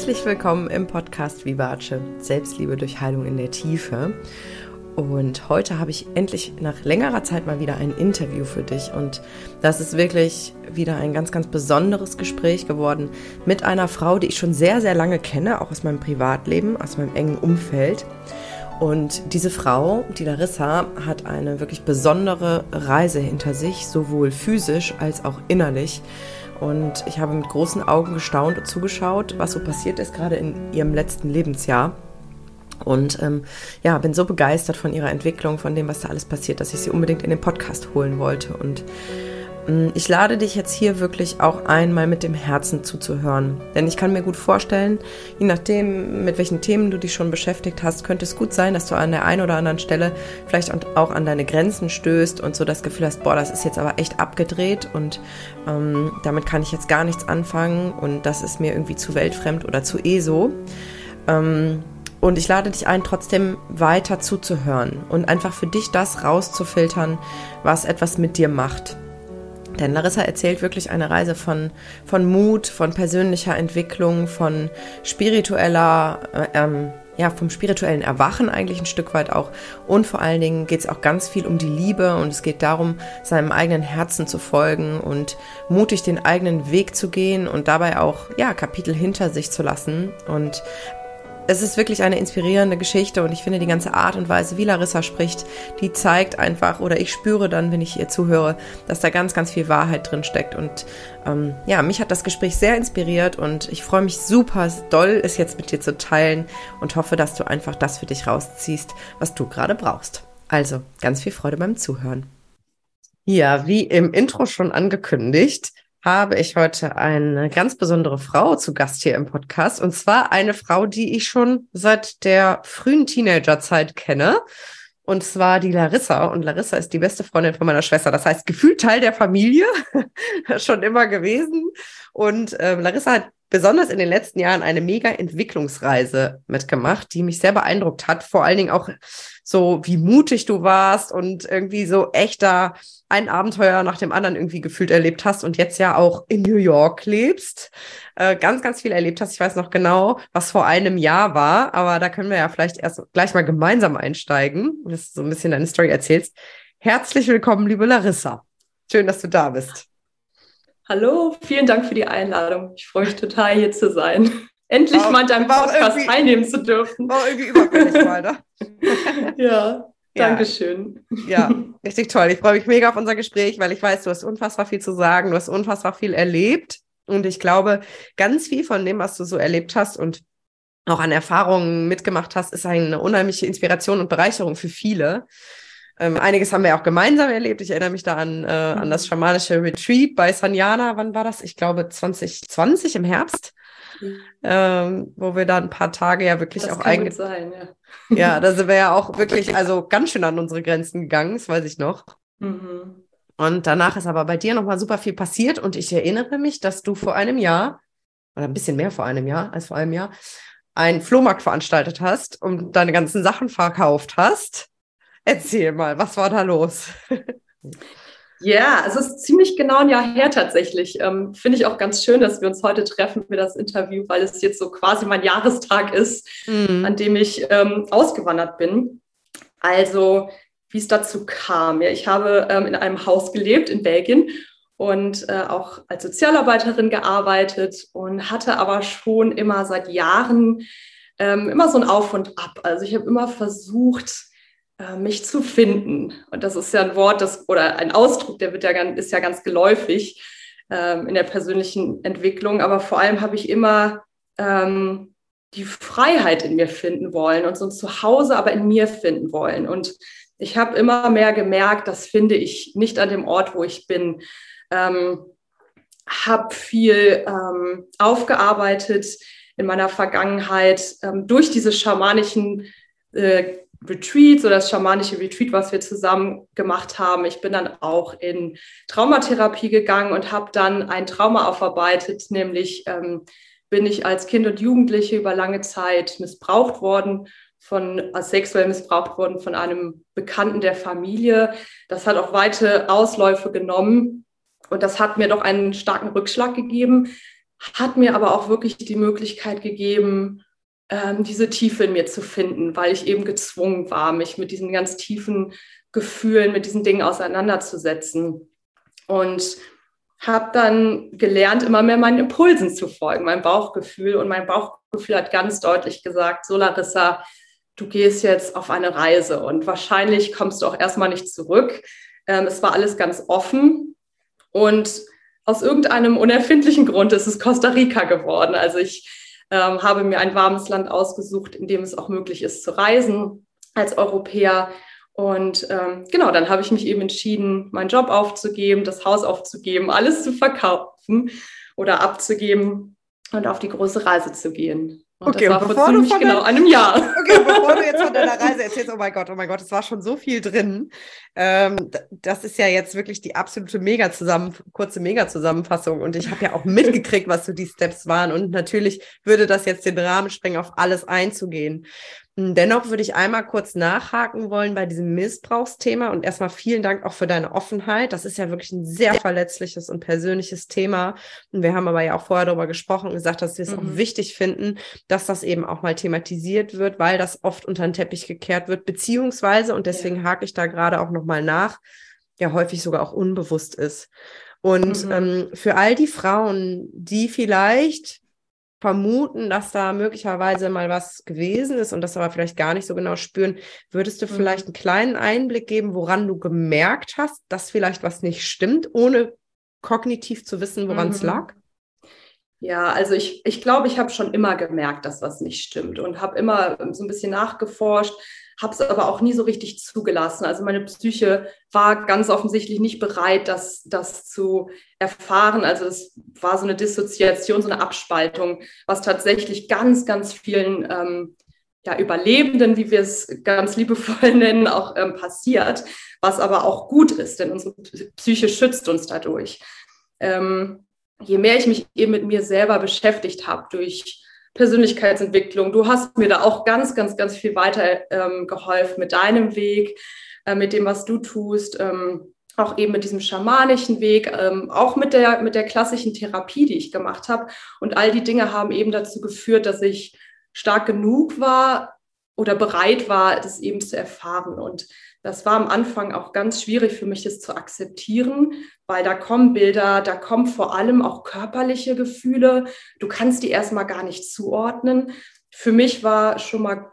Herzlich willkommen im Podcast Vivace, Selbstliebe durch Heilung in der Tiefe. Und heute habe ich endlich nach längerer Zeit mal wieder ein Interview für dich. Und das ist wirklich wieder ein ganz, ganz besonderes Gespräch geworden mit einer Frau, die ich schon sehr, sehr lange kenne, auch aus meinem Privatleben, aus meinem engen Umfeld. Und diese Frau, die Larissa, hat eine wirklich besondere Reise hinter sich, sowohl physisch als auch innerlich. Und ich habe mit großen Augen gestaunt und zugeschaut, was so passiert ist, gerade in ihrem letzten Lebensjahr. Und ähm, ja, bin so begeistert von ihrer Entwicklung, von dem, was da alles passiert, dass ich sie unbedingt in den Podcast holen wollte. Und ich lade dich jetzt hier wirklich auch einmal mit dem Herzen zuzuhören. Denn ich kann mir gut vorstellen, je nachdem, mit welchen Themen du dich schon beschäftigt hast, könnte es gut sein, dass du an der einen oder anderen Stelle vielleicht auch an deine Grenzen stößt und so das Gefühl hast, boah, das ist jetzt aber echt abgedreht und ähm, damit kann ich jetzt gar nichts anfangen und das ist mir irgendwie zu weltfremd oder zu eh so. Ähm, und ich lade dich ein, trotzdem weiter zuzuhören und einfach für dich das rauszufiltern, was etwas mit dir macht. Denn Larissa erzählt wirklich eine Reise von, von Mut, von persönlicher Entwicklung, von spiritueller, äh, ähm, ja, vom spirituellen Erwachen eigentlich ein Stück weit auch. Und vor allen Dingen geht es auch ganz viel um die Liebe und es geht darum, seinem eigenen Herzen zu folgen und mutig den eigenen Weg zu gehen und dabei auch, ja, Kapitel hinter sich zu lassen und es ist wirklich eine inspirierende Geschichte und ich finde die ganze Art und Weise, wie Larissa spricht, die zeigt einfach oder ich spüre dann, wenn ich ihr zuhöre, dass da ganz, ganz viel Wahrheit drin steckt und ähm, ja, mich hat das Gespräch sehr inspiriert und ich freue mich super doll, es jetzt mit dir zu teilen und hoffe, dass du einfach das für dich rausziehst, was du gerade brauchst. Also, ganz viel Freude beim Zuhören. Ja, wie im Intro schon angekündigt, habe ich heute eine ganz besondere Frau zu Gast hier im Podcast. Und zwar eine Frau, die ich schon seit der frühen Teenagerzeit kenne. Und zwar die Larissa. Und Larissa ist die beste Freundin von meiner Schwester. Das heißt, gefühlt Teil der Familie, schon immer gewesen. Und ähm, Larissa hat besonders in den letzten Jahren eine mega Entwicklungsreise mitgemacht, die mich sehr beeindruckt hat. Vor allen Dingen auch so, wie mutig du warst und irgendwie so echter ein Abenteuer nach dem anderen irgendwie gefühlt erlebt hast und jetzt ja auch in New York lebst, äh, ganz, ganz viel erlebt hast. Ich weiß noch genau, was vor einem Jahr war, aber da können wir ja vielleicht erst gleich mal gemeinsam einsteigen, dass du so ein bisschen deine Story erzählst. Herzlich willkommen, liebe Larissa. Schön, dass du da bist. Hallo, vielen Dank für die Einladung. Ich freue mich total, hier zu sein. Endlich war, mal an deinem Podcast teilnehmen zu dürfen. War irgendwie überfällig mal, ne? ja. Dankeschön. Ja, richtig toll. Ich freue mich mega auf unser Gespräch, weil ich weiß, du hast unfassbar viel zu sagen, du hast unfassbar viel erlebt. Und ich glaube, ganz viel von dem, was du so erlebt hast und auch an Erfahrungen mitgemacht hast, ist eine unheimliche Inspiration und Bereicherung für viele. Ähm, einiges haben wir auch gemeinsam erlebt. Ich erinnere mich da an, äh, an das mhm. schamanische Retreat bei Sanyana. Wann war das? Ich glaube 2020 im Herbst ähm, wo wir da ein paar Tage ja wirklich das auch einge... Sein, ja. ja, da sind wir ja auch wirklich, also ganz schön an unsere Grenzen gegangen, das weiß ich noch. Mhm. Und danach ist aber bei dir nochmal super viel passiert und ich erinnere mich, dass du vor einem Jahr, oder ein bisschen mehr vor einem Jahr als vor einem Jahr, einen Flohmarkt veranstaltet hast und deine ganzen Sachen verkauft hast. Erzähl mal, was war da los? Ja, es ist ziemlich genau ein Jahr her tatsächlich. Ähm, Finde ich auch ganz schön, dass wir uns heute treffen für das Interview, weil es jetzt so quasi mein Jahrestag ist, mhm. an dem ich ähm, ausgewandert bin. Also, wie es dazu kam. Ja, ich habe ähm, in einem Haus gelebt in Belgien und äh, auch als Sozialarbeiterin gearbeitet und hatte aber schon immer seit Jahren ähm, immer so ein Auf und Ab. Also ich habe immer versucht, mich zu finden. Und das ist ja ein Wort, das oder ein Ausdruck, der wird ja ist ja ganz geläufig ähm, in der persönlichen Entwicklung. Aber vor allem habe ich immer ähm, die Freiheit in mir finden wollen und so ein Zuhause aber in mir finden wollen. Und ich habe immer mehr gemerkt, das finde ich nicht an dem Ort, wo ich bin. Ähm, habe viel ähm, aufgearbeitet in meiner Vergangenheit ähm, durch diese schamanischen äh, Retreat, so das schamanische Retreat, was wir zusammen gemacht haben. Ich bin dann auch in Traumatherapie gegangen und habe dann ein Trauma aufarbeitet, nämlich ähm, bin ich als Kind und Jugendliche über lange Zeit missbraucht worden, von als sexuell missbraucht worden von einem Bekannten der Familie. Das hat auch weite Ausläufe genommen und das hat mir doch einen starken Rückschlag gegeben, hat mir aber auch wirklich die Möglichkeit gegeben, ähm, diese Tiefe in mir zu finden, weil ich eben gezwungen war, mich mit diesen ganz tiefen Gefühlen, mit diesen Dingen auseinanderzusetzen. Und habe dann gelernt, immer mehr meinen Impulsen zu folgen, meinem Bauchgefühl. Und mein Bauchgefühl hat ganz deutlich gesagt, so Larissa, du gehst jetzt auf eine Reise und wahrscheinlich kommst du auch erstmal nicht zurück. Ähm, es war alles ganz offen und aus irgendeinem unerfindlichen Grund ist es Costa Rica geworden. Also ich ähm, habe mir ein warmes Land ausgesucht, in dem es auch möglich ist zu reisen als Europäer. Und ähm, genau, dann habe ich mich eben entschieden, meinen Job aufzugeben, das Haus aufzugeben, alles zu verkaufen oder abzugeben und auf die große Reise zu gehen. Und okay, das war vor ziemlich genau einem Jahr. Okay, bevor du jetzt von deiner Reise erzählst, oh mein Gott, oh mein Gott, es war schon so viel drin. Ähm, das ist ja jetzt wirklich die absolute mega zusammen, kurze Mega-Zusammenfassung. Und ich habe ja auch mitgekriegt, was so die Steps waren. Und natürlich würde das jetzt den Rahmen sprengen, auf alles einzugehen. Dennoch würde ich einmal kurz nachhaken wollen bei diesem Missbrauchsthema und erstmal vielen Dank auch für deine Offenheit. Das ist ja wirklich ein sehr verletzliches und persönliches Thema. Und wir haben aber ja auch vorher darüber gesprochen und gesagt, dass wir es mhm. auch wichtig finden, dass das eben auch mal thematisiert wird, weil das oft unter den Teppich gekehrt wird, beziehungsweise, und deswegen ja. hake ich da gerade auch nochmal nach, ja häufig sogar auch unbewusst ist. Und mhm. ähm, für all die Frauen, die vielleicht vermuten, dass da möglicherweise mal was gewesen ist und das aber vielleicht gar nicht so genau spüren. Würdest du mhm. vielleicht einen kleinen Einblick geben, woran du gemerkt hast, dass vielleicht was nicht stimmt, ohne kognitiv zu wissen, woran es mhm. lag? Ja, also ich, ich glaube, ich habe schon immer gemerkt, dass was nicht stimmt und habe immer so ein bisschen nachgeforscht, habe es aber auch nie so richtig zugelassen. Also meine Psyche war ganz offensichtlich nicht bereit, das, das zu erfahren. Also es war so eine Dissoziation, so eine Abspaltung, was tatsächlich ganz, ganz vielen ähm, ja, Überlebenden, wie wir es ganz liebevoll nennen, auch ähm, passiert, was aber auch gut ist, denn unsere Psyche schützt uns dadurch. Ähm, je mehr ich mich eben mit mir selber beschäftigt habe durch Persönlichkeitsentwicklung, du hast mir da auch ganz, ganz, ganz viel weiter ähm, geholfen mit deinem Weg, äh, mit dem, was du tust, ähm, auch eben mit diesem schamanischen Weg, ähm, auch mit der, mit der klassischen Therapie, die ich gemacht habe. Und all die Dinge haben eben dazu geführt, dass ich stark genug war oder bereit war, das eben zu erfahren. Und das war am Anfang auch ganz schwierig für mich, das zu akzeptieren, weil da kommen Bilder, da kommen vor allem auch körperliche Gefühle. Du kannst die erstmal gar nicht zuordnen. Für mich war schon mal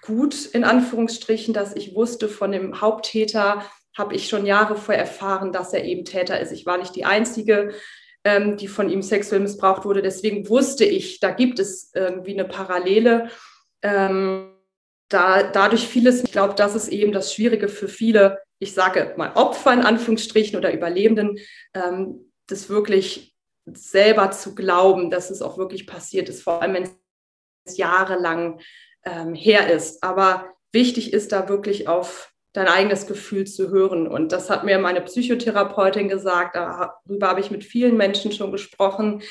gut, in Anführungsstrichen, dass ich wusste, von dem Haupttäter habe ich schon Jahre vorher erfahren, dass er eben Täter ist. Ich war nicht die Einzige, ähm, die von ihm sexuell missbraucht wurde. Deswegen wusste ich, da gibt es irgendwie eine Parallele. Ähm, da, dadurch vieles, ich glaube, das ist eben das Schwierige für viele, ich sage mal Opfer in Anführungsstrichen oder Überlebenden, ähm, das wirklich selber zu glauben, dass es auch wirklich passiert ist, vor allem wenn es jahrelang ähm, her ist. Aber wichtig ist da wirklich auf dein eigenes Gefühl zu hören. Und das hat mir meine Psychotherapeutin gesagt, darüber habe ich mit vielen Menschen schon gesprochen.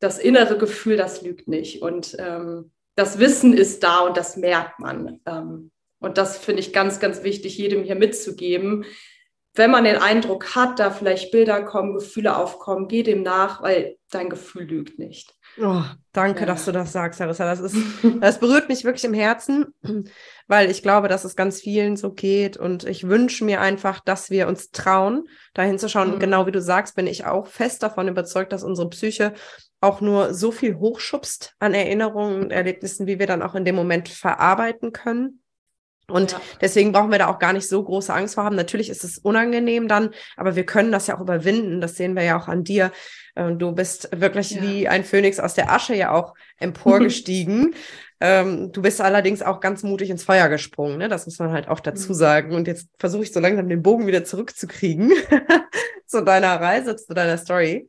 Das innere Gefühl, das lügt nicht. Und ähm, das Wissen ist da und das merkt man. Ähm, und das finde ich ganz, ganz wichtig, jedem hier mitzugeben. Wenn man den Eindruck hat, da vielleicht Bilder kommen, Gefühle aufkommen, geh dem nach, weil dein Gefühl lügt nicht. Oh, danke, ja. dass du das sagst, Larissa. Das, ist, das berührt mich wirklich im Herzen, weil ich glaube, dass es ganz vielen so geht. Und ich wünsche mir einfach, dass wir uns trauen, dahin zu schauen. Mhm. Genau wie du sagst, bin ich auch fest davon überzeugt, dass unsere Psyche auch nur so viel hochschubst an Erinnerungen und Erlebnissen, wie wir dann auch in dem Moment verarbeiten können. Und ja. deswegen brauchen wir da auch gar nicht so große Angst vor haben. Natürlich ist es unangenehm dann, aber wir können das ja auch überwinden. Das sehen wir ja auch an dir. Ähm, du bist wirklich ja. wie ein Phönix aus der Asche ja auch emporgestiegen. ähm, du bist allerdings auch ganz mutig ins Feuer gesprungen. Ne? Das muss man halt auch dazu mhm. sagen. Und jetzt versuche ich so langsam den Bogen wieder zurückzukriegen zu deiner Reise, zu deiner Story.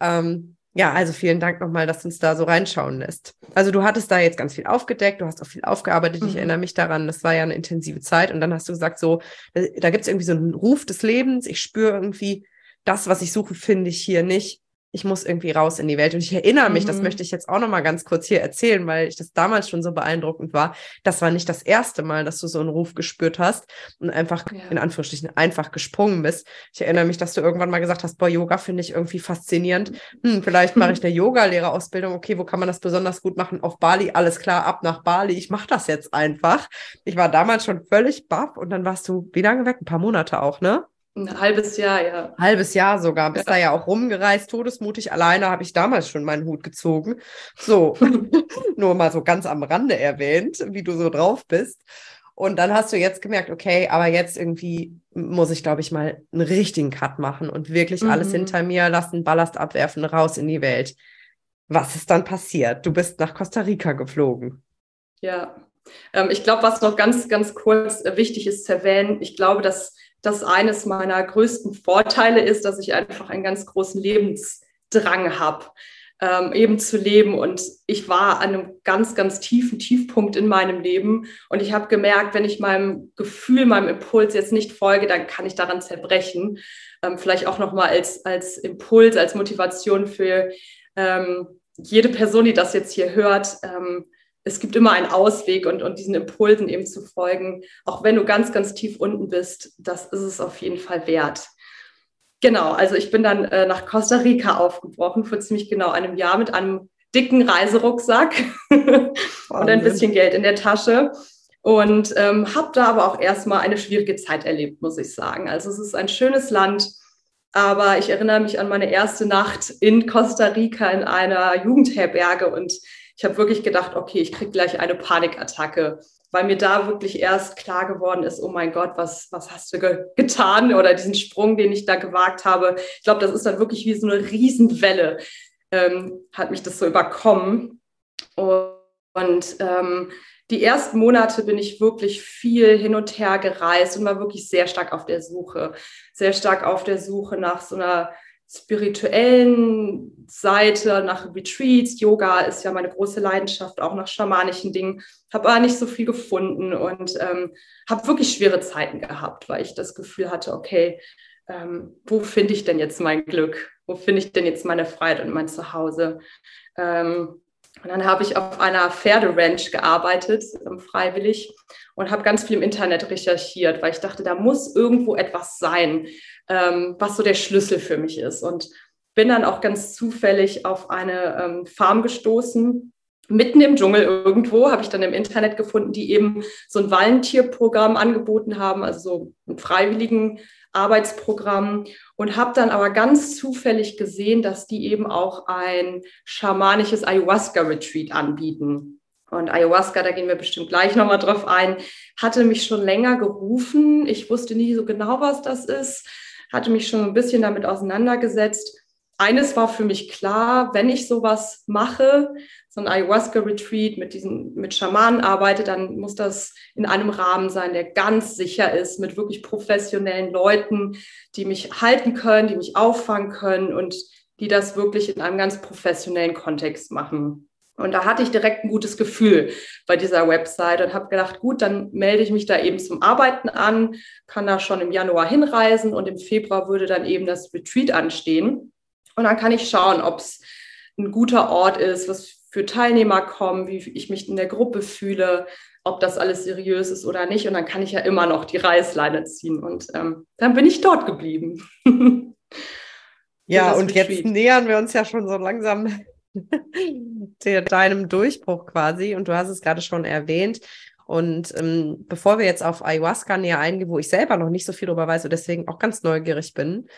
Ähm, ja, also vielen Dank nochmal, dass du uns da so reinschauen lässt. Also du hattest da jetzt ganz viel aufgedeckt, du hast auch viel aufgearbeitet. Mhm. Ich erinnere mich daran, das war ja eine intensive Zeit. Und dann hast du gesagt, so, da gibt es irgendwie so einen Ruf des Lebens. Ich spüre irgendwie, das, was ich suche, finde ich hier nicht. Ich muss irgendwie raus in die Welt. Und ich erinnere mich, mhm. das möchte ich jetzt auch noch mal ganz kurz hier erzählen, weil ich das damals schon so beeindruckend war. Das war nicht das erste Mal, dass du so einen Ruf gespürt hast und einfach, ja. in Anführungsstrichen, einfach gesprungen bist. Ich erinnere mich, dass du irgendwann mal gesagt hast, boah, Yoga finde ich irgendwie faszinierend. Hm, vielleicht mache ich eine Yoga-Lehrerausbildung. Okay, wo kann man das besonders gut machen? Auf Bali, alles klar, ab nach Bali. Ich mache das jetzt einfach. Ich war damals schon völlig baff und dann warst du wie lange weg? Ein paar Monate auch, ne? Ein halbes Jahr, ja. Halbes Jahr sogar. Bist ja. da ja auch rumgereist, todesmutig. Alleine habe ich damals schon meinen Hut gezogen. So, nur mal so ganz am Rande erwähnt, wie du so drauf bist. Und dann hast du jetzt gemerkt, okay, aber jetzt irgendwie muss ich, glaube ich, mal einen richtigen Cut machen und wirklich mhm. alles hinter mir lassen, Ballast abwerfen, raus in die Welt. Was ist dann passiert? Du bist nach Costa Rica geflogen. Ja, ähm, ich glaube, was noch ganz, ganz kurz äh, wichtig ist zu erwähnen, ich glaube, dass das eines meiner größten Vorteile ist, dass ich einfach einen ganz großen Lebensdrang habe, ähm, eben zu leben. Und ich war an einem ganz, ganz tiefen Tiefpunkt in meinem Leben. Und ich habe gemerkt, wenn ich meinem Gefühl, meinem Impuls jetzt nicht folge, dann kann ich daran zerbrechen. Ähm, vielleicht auch nochmal als, als Impuls, als Motivation für ähm, jede Person, die das jetzt hier hört. Ähm, es gibt immer einen Ausweg und, und diesen Impulsen eben zu folgen, auch wenn du ganz, ganz tief unten bist, das ist es auf jeden Fall wert. Genau, also ich bin dann äh, nach Costa Rica aufgebrochen vor ziemlich genau einem Jahr mit einem dicken Reiserucksack und ein bisschen Geld in der Tasche und ähm, habe da aber auch erstmal eine schwierige Zeit erlebt, muss ich sagen. Also es ist ein schönes Land, aber ich erinnere mich an meine erste Nacht in Costa Rica in einer Jugendherberge und ich habe wirklich gedacht, okay, ich kriege gleich eine Panikattacke, weil mir da wirklich erst klar geworden ist, oh mein Gott, was, was hast du ge getan oder diesen Sprung, den ich da gewagt habe. Ich glaube, das ist dann wirklich wie so eine Riesenwelle, ähm, hat mich das so überkommen. Und, ähm, die ersten Monate bin ich wirklich viel hin und her gereist und war wirklich sehr stark auf der Suche, sehr stark auf der Suche nach so einer spirituellen Seite, nach Retreats. Yoga ist ja meine große Leidenschaft, auch nach schamanischen Dingen. Habe aber nicht so viel gefunden und ähm, habe wirklich schwere Zeiten gehabt, weil ich das Gefühl hatte, okay, ähm, wo finde ich denn jetzt mein Glück? Wo finde ich denn jetzt meine Freiheit und mein Zuhause? Ähm, und dann habe ich auf einer Pferderanch gearbeitet, ähm, freiwillig, und habe ganz viel im Internet recherchiert, weil ich dachte, da muss irgendwo etwas sein, ähm, was so der Schlüssel für mich ist. Und bin dann auch ganz zufällig auf eine ähm, Farm gestoßen, mitten im Dschungel irgendwo, habe ich dann im Internet gefunden, die eben so ein Wallentierprogramm angeboten haben, also so ein freiwilligen Arbeitsprogramm und habe dann aber ganz zufällig gesehen, dass die eben auch ein schamanisches Ayahuasca-Retreat anbieten. Und Ayahuasca, da gehen wir bestimmt gleich nochmal drauf ein, hatte mich schon länger gerufen. Ich wusste nie so genau, was das ist, hatte mich schon ein bisschen damit auseinandergesetzt. Eines war für mich klar, wenn ich sowas mache, so ein Ayahuasca-Retreat mit diesen, mit Schamanen arbeite, dann muss das in einem Rahmen sein, der ganz sicher ist, mit wirklich professionellen Leuten, die mich halten können, die mich auffangen können und die das wirklich in einem ganz professionellen Kontext machen. Und da hatte ich direkt ein gutes Gefühl bei dieser Website und habe gedacht, gut, dann melde ich mich da eben zum Arbeiten an, kann da schon im Januar hinreisen und im Februar würde dann eben das Retreat anstehen. Und dann kann ich schauen, ob es ein guter Ort ist, was für Teilnehmer kommen, wie ich mich in der Gruppe fühle, ob das alles seriös ist oder nicht. Und dann kann ich ja immer noch die Reißleine ziehen. Und ähm, dann bin ich dort geblieben. ja, und Retreat. jetzt nähern wir uns ja schon so langsam deinem Durchbruch quasi. Und du hast es gerade schon erwähnt. Und ähm, bevor wir jetzt auf Ayahuasca näher eingehen, wo ich selber noch nicht so viel darüber weiß und deswegen auch ganz neugierig bin,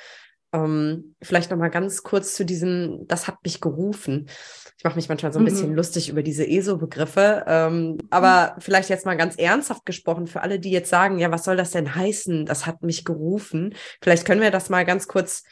ähm, vielleicht noch mal ganz kurz zu diesem, das hat mich gerufen. Ich mache mich manchmal so ein mhm. bisschen lustig über diese ESO-Begriffe, ähm, aber mhm. vielleicht jetzt mal ganz ernsthaft gesprochen für alle, die jetzt sagen, ja, was soll das denn heißen? Das hat mich gerufen. Vielleicht können wir das mal ganz kurz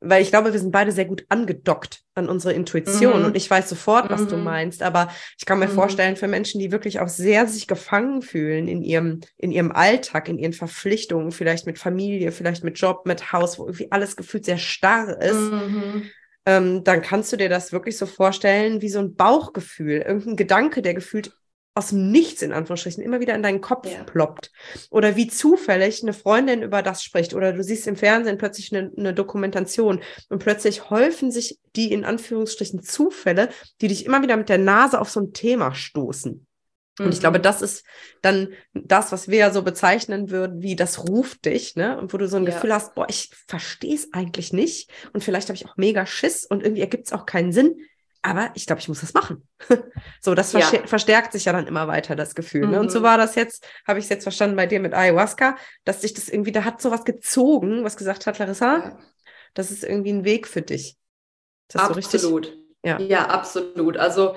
weil ich glaube, wir sind beide sehr gut angedockt an unsere Intuition mhm. und ich weiß sofort, was mhm. du meinst, aber ich kann mir mhm. vorstellen, für Menschen, die wirklich auch sehr sich gefangen fühlen in ihrem, in ihrem Alltag, in ihren Verpflichtungen, vielleicht mit Familie, vielleicht mit Job, mit Haus, wo irgendwie alles gefühlt sehr starr ist, mhm. ähm, dann kannst du dir das wirklich so vorstellen wie so ein Bauchgefühl, irgendein Gedanke, der gefühlt aus dem Nichts in Anführungsstrichen immer wieder in deinen Kopf ja. ploppt. Oder wie zufällig eine Freundin über das spricht. Oder du siehst im Fernsehen plötzlich eine, eine Dokumentation und plötzlich häufen sich die in Anführungsstrichen Zufälle, die dich immer wieder mit der Nase auf so ein Thema stoßen. Und ich glaube, mhm. das ist dann das, was wir ja so bezeichnen würden, wie das ruft dich, ne? Und wo du so ein ja. Gefühl hast, boah, ich verstehe es eigentlich nicht. Und vielleicht habe ich auch mega Schiss und irgendwie ergibt es auch keinen Sinn. Aber ich glaube, ich muss das machen. so, das ja. verstärkt sich ja dann immer weiter, das Gefühl. Mhm. Ne? Und so mhm. war das jetzt, habe ich es jetzt verstanden bei dir mit Ayahuasca, dass sich das irgendwie, da hat sowas gezogen, was gesagt hat, Larissa, ja. das ist irgendwie ein Weg für dich. absolut. So ja. ja, absolut. Also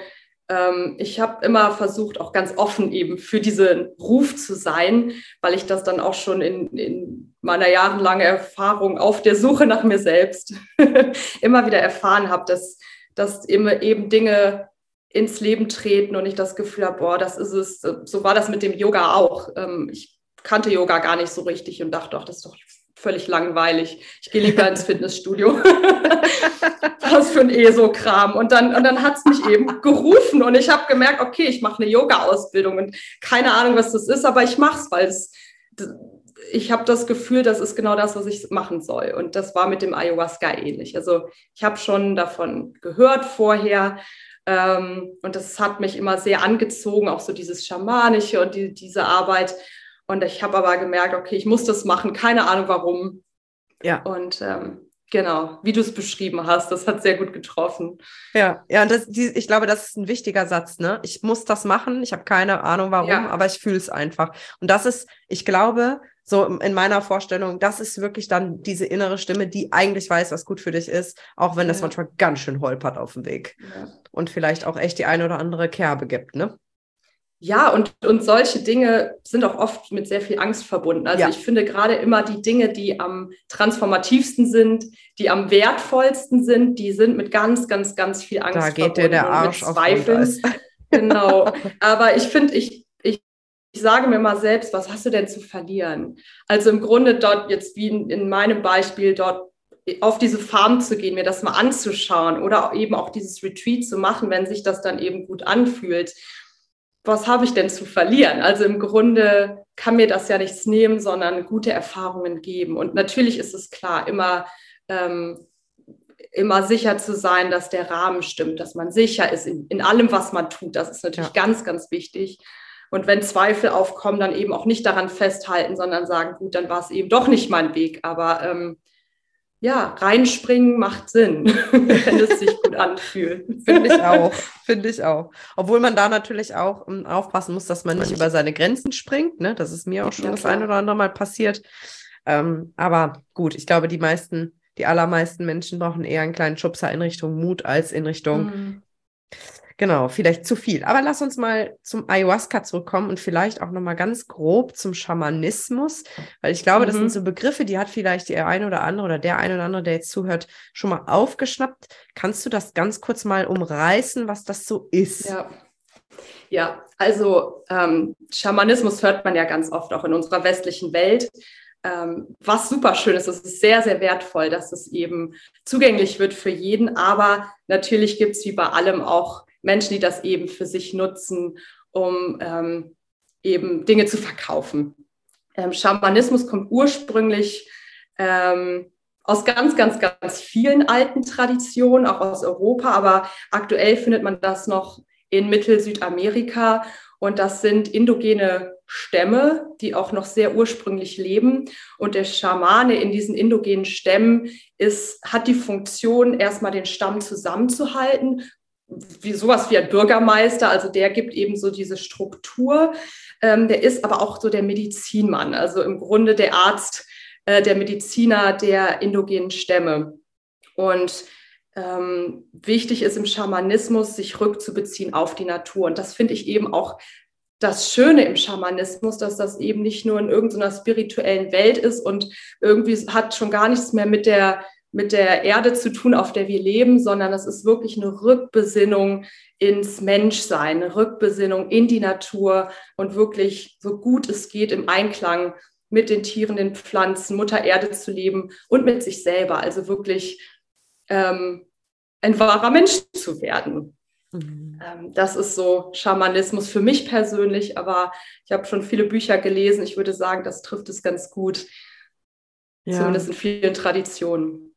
ähm, ich habe immer versucht, auch ganz offen eben für diesen Ruf zu sein, weil ich das dann auch schon in, in meiner jahrelangen Erfahrung auf der Suche nach mir selbst immer wieder erfahren habe, dass, dass immer eben Dinge ins Leben treten und ich das Gefühl habe, boah, das ist es. So war das mit dem Yoga auch. Ähm, ich kannte Yoga gar nicht so richtig und dachte, doch, das ist doch völlig langweilig. Ich gehe lieber ins Fitnessstudio. Was für ein ESO-Kram. Und dann, und dann hat es mich eben gerufen und ich habe gemerkt, okay, ich mache eine Yoga-Ausbildung und keine Ahnung, was das ist, aber ich mache es, weil es, ich habe das Gefühl, das ist genau das, was ich machen soll. Und das war mit dem Ayahuasca ähnlich. Also ich habe schon davon gehört vorher. Ähm, und das hat mich immer sehr angezogen, auch so dieses Schamanische und die, diese Arbeit. Und ich habe aber gemerkt, okay, ich muss das machen, keine Ahnung warum. Ja. Und ähm, genau, wie du es beschrieben hast, das hat sehr gut getroffen. Ja, ja, und das, die, ich glaube, das ist ein wichtiger Satz, ne? Ich muss das machen, ich habe keine Ahnung warum, ja. aber ich fühle es einfach. Und das ist, ich glaube, so in meiner Vorstellung, das ist wirklich dann diese innere Stimme, die eigentlich weiß, was gut für dich ist, auch wenn das ja. manchmal ganz schön holpert auf dem Weg. Ja. Und vielleicht auch echt die eine oder andere Kerbe gibt, ne? Ja, und, und solche Dinge sind auch oft mit sehr viel Angst verbunden. Also ja. ich finde gerade immer die Dinge, die am transformativsten sind, die am wertvollsten sind, die sind mit ganz, ganz, ganz viel Angst da geht dir der Arsch mit Zweifeln. genau. Aber ich finde, ich, ich, sage mir mal selbst, was hast du denn zu verlieren? Also im Grunde dort jetzt wie in, in meinem Beispiel dort auf diese Farm zu gehen, mir das mal anzuschauen oder eben auch dieses Retreat zu machen, wenn sich das dann eben gut anfühlt was habe ich denn zu verlieren? Also im Grunde kann mir das ja nichts nehmen, sondern gute Erfahrungen geben. Und natürlich ist es klar, immer, ähm, immer sicher zu sein, dass der Rahmen stimmt, dass man sicher ist in, in allem, was man tut. Das ist natürlich ja. ganz, ganz wichtig. Und wenn Zweifel aufkommen, dann eben auch nicht daran festhalten, sondern sagen, gut, dann war es eben doch nicht mein Weg. Aber ähm, ja, reinspringen macht Sinn, wenn es sich gut anfühlt. Finde ich auch, finde ich auch. Obwohl man da natürlich auch um, aufpassen muss, dass man nicht über seine Grenzen springt. Ne? Das ist mir auch schon ja, das ein oder andere Mal passiert. Ähm, aber gut, ich glaube, die meisten, die allermeisten Menschen brauchen eher einen kleinen Schubser in Richtung Mut als in Richtung, mhm. Genau, vielleicht zu viel. Aber lass uns mal zum Ayahuasca zurückkommen und vielleicht auch nochmal ganz grob zum Schamanismus, weil ich glaube, mhm. das sind mhm. so Begriffe, die hat vielleicht die eine oder andere oder der eine oder andere, der jetzt zuhört, schon mal aufgeschnappt. Kannst du das ganz kurz mal umreißen, was das so ist? Ja. Ja, also ähm, Schamanismus hört man ja ganz oft auch in unserer westlichen Welt. Ähm, was super schön ist, es ist sehr, sehr wertvoll, dass es eben zugänglich wird für jeden. Aber natürlich gibt es wie bei allem auch Menschen, die das eben für sich nutzen, um ähm, eben Dinge zu verkaufen. Ähm, Schamanismus kommt ursprünglich ähm, aus ganz, ganz, ganz vielen alten Traditionen, auch aus Europa, aber aktuell findet man das noch in Mittel-Südamerika und das sind indogene Stämme, die auch noch sehr ursprünglich leben. Und der Schamane in diesen indogenen Stämmen ist, hat die Funktion, erstmal den Stamm zusammenzuhalten wie sowas wie ein Bürgermeister, also der gibt eben so diese Struktur. Ähm, der ist aber auch so der Medizinmann, also im Grunde der Arzt, äh, der Mediziner der indogenen Stämme. Und ähm, wichtig ist im Schamanismus, sich rückzubeziehen auf die Natur. Und das finde ich eben auch das Schöne im Schamanismus, dass das eben nicht nur in irgendeiner spirituellen Welt ist und irgendwie hat schon gar nichts mehr mit der mit der Erde zu tun, auf der wir leben, sondern es ist wirklich eine Rückbesinnung ins Menschsein, eine Rückbesinnung in die Natur und wirklich so gut es geht im Einklang mit den Tieren, den Pflanzen, Mutter Erde zu leben und mit sich selber. Also wirklich ähm, ein wahrer Mensch zu werden. Mhm. Ähm, das ist so Schamanismus für mich persönlich, aber ich habe schon viele Bücher gelesen. Ich würde sagen, das trifft es ganz gut, ja. zumindest in vielen Traditionen.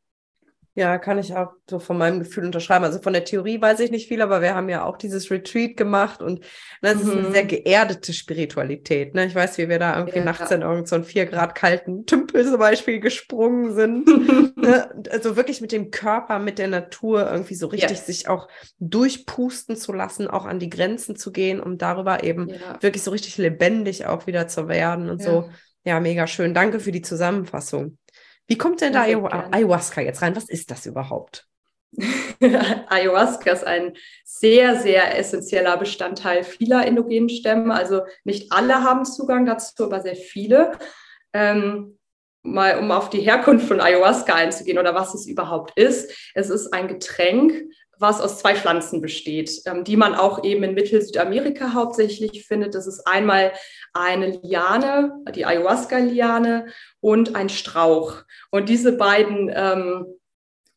Ja, kann ich auch so von meinem Gefühl unterschreiben. Also von der Theorie weiß ich nicht viel, aber wir haben ja auch dieses Retreat gemacht und das mhm. ist eine sehr mhm. geerdete Spiritualität. Ne? Ich weiß, wie wir da irgendwie ja. nachts in irgendeinen so vier Grad kalten Tümpel zum Beispiel gesprungen sind. ne? Also wirklich mit dem Körper, mit der Natur irgendwie so richtig yes. sich auch durchpusten zu lassen, auch an die Grenzen zu gehen, um darüber eben ja. wirklich so richtig lebendig auch wieder zu werden und ja. so. Ja, mega schön. Danke für die Zusammenfassung. Wie kommt denn da Ayahuasca jetzt rein? Was ist das überhaupt? Ayahuasca ist ein sehr, sehr essentieller Bestandteil vieler endogenen Stämme. Also nicht alle haben Zugang dazu, aber sehr viele. Ähm, mal um auf die Herkunft von Ayahuasca einzugehen oder was es überhaupt ist. Es ist ein Getränk, was aus zwei Pflanzen besteht, ähm, die man auch eben in Mittel-Südamerika hauptsächlich findet. Das ist einmal eine Liane, die Ayahuasca-Liane und ein Strauch. Und diese beiden, ähm,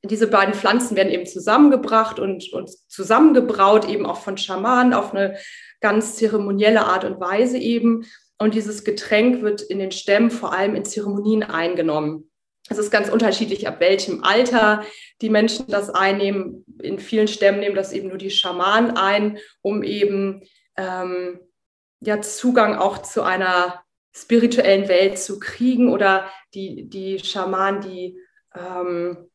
diese beiden Pflanzen werden eben zusammengebracht und, und zusammengebraut, eben auch von Schamanen auf eine ganz zeremonielle Art und Weise eben. Und dieses Getränk wird in den Stämmen vor allem in Zeremonien eingenommen. Es ist ganz unterschiedlich, ab welchem Alter die Menschen das einnehmen. In vielen Stämmen nehmen das eben nur die Schamanen ein, um eben ähm, ja, Zugang auch zu einer spirituellen Welt zu kriegen. Oder die, die Schamanen, die ähm,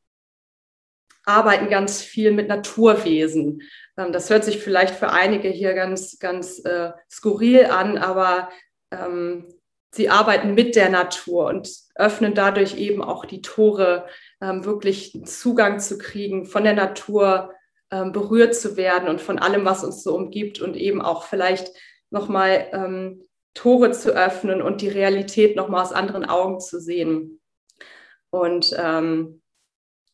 arbeiten ganz viel mit Naturwesen. Ähm, das hört sich vielleicht für einige hier ganz, ganz äh, skurril an, aber ähm, sie arbeiten mit der Natur und öffnen dadurch eben auch die Tore, ähm, wirklich Zugang zu kriegen, von der Natur ähm, berührt zu werden und von allem, was uns so umgibt und eben auch vielleicht nochmal ähm, Tore zu öffnen und die Realität nochmal aus anderen Augen zu sehen. Und ähm,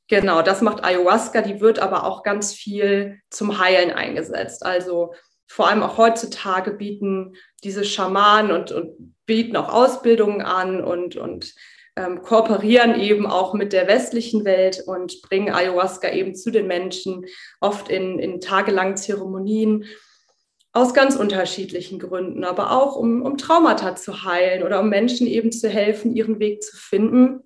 genau, das macht Ayahuasca, die wird aber auch ganz viel zum Heilen eingesetzt. Also vor allem auch heutzutage bieten diese Schamanen und, und bieten auch Ausbildungen an und, und ähm, kooperieren eben auch mit der westlichen Welt und bringen Ayahuasca eben zu den Menschen, oft in, in tagelangen Zeremonien aus ganz unterschiedlichen Gründen, aber auch um, um Traumata zu heilen oder um Menschen eben zu helfen, ihren Weg zu finden.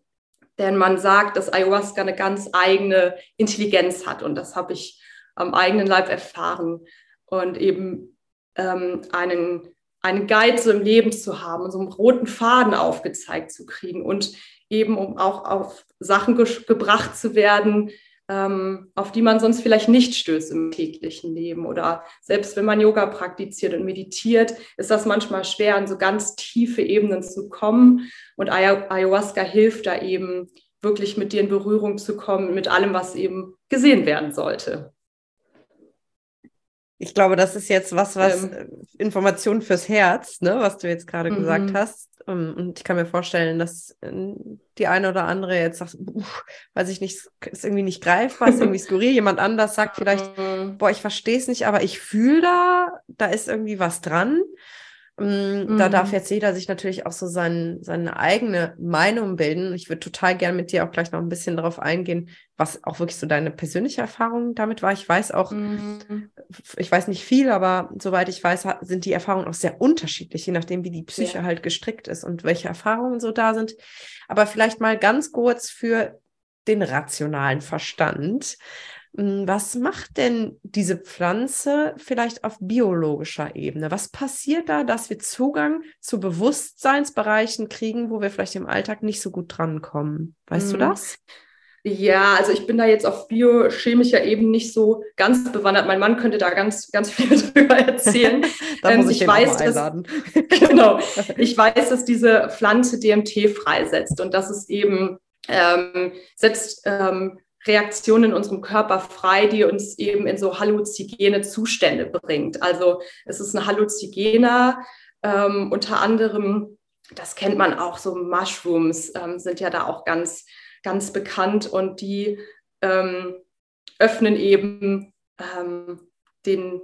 Denn man sagt, dass Ayahuasca eine ganz eigene Intelligenz hat und das habe ich am eigenen Leib erfahren und eben ähm, einen, einen Guide so im Leben zu haben, so einen roten Faden aufgezeigt zu kriegen und eben um auch auf Sachen ge gebracht zu werden, ähm, auf die man sonst vielleicht nicht stößt im täglichen Leben. Oder selbst wenn man Yoga praktiziert und meditiert, ist das manchmal schwer, an so ganz tiefe Ebenen zu kommen. Und Ayahuasca hilft da eben, wirklich mit dir in Berührung zu kommen, mit allem, was eben gesehen werden sollte. Ich glaube, das ist jetzt was, was ähm, Information fürs Herz, ne, was du jetzt gerade gesagt mhm. hast. Ähm, und ich kann mir vorstellen, dass äh, die eine oder andere jetzt sagt, weiß ich nicht, ist irgendwie nicht greifbar, ist irgendwie skurril. Jemand anders sagt vielleicht, mhm. boah, ich verstehe es nicht, aber ich fühle da, da ist irgendwie was dran. Mhm. Da darf mhm. jetzt jeder sich natürlich auch so sein, seine eigene Meinung bilden. Ich würde total gerne mit dir auch gleich noch ein bisschen darauf eingehen, was auch wirklich so deine persönliche Erfahrung damit war. Ich weiß auch, mhm. ich weiß nicht viel, aber soweit ich weiß, sind die Erfahrungen auch sehr unterschiedlich, je nachdem, wie die Psyche ja. halt gestrickt ist und welche Erfahrungen so da sind. Aber vielleicht mal ganz kurz für den rationalen Verstand. Hm, was macht denn diese Pflanze vielleicht auf biologischer Ebene? Was passiert da, dass wir Zugang zu Bewusstseinsbereichen kriegen, wo wir vielleicht im Alltag nicht so gut drankommen? Weißt mhm. du das? Ja, also ich bin da jetzt auf biochemischer Ebene nicht so ganz bewandert. Mein Mann könnte da ganz, ganz viel drüber erzählen. da ähm, muss ich, ich weiß, dass, genau, ich weiß, dass diese Pflanze DMT freisetzt und dass es eben ähm, setzt ähm, Reaktionen in unserem Körper frei, die uns eben in so halluzigene Zustände bringt. Also es ist ein Halluzigena, ähm, unter anderem, das kennt man auch, so Mushrooms ähm, sind ja da auch ganz, ganz bekannt und die ähm, öffnen eben ähm, den,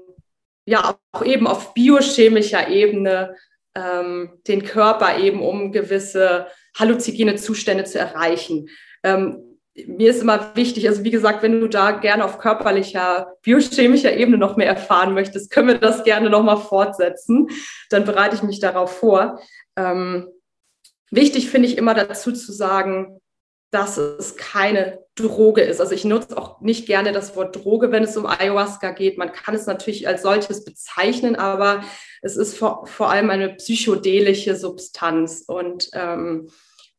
ja, auch eben auf biochemischer Ebene ähm, den Körper eben, um gewisse halluzigene Zustände zu erreichen. Ähm, mir ist immer wichtig, also wie gesagt, wenn du da gerne auf körperlicher, biochemischer Ebene noch mehr erfahren möchtest, können wir das gerne nochmal fortsetzen. Dann bereite ich mich darauf vor. Ähm, wichtig finde ich immer dazu zu sagen, dass es keine Droge ist. Also ich nutze auch nicht gerne das Wort Droge, wenn es um Ayahuasca geht. Man kann es natürlich als solches bezeichnen, aber es ist vor, vor allem eine psychedelische Substanz und ähm,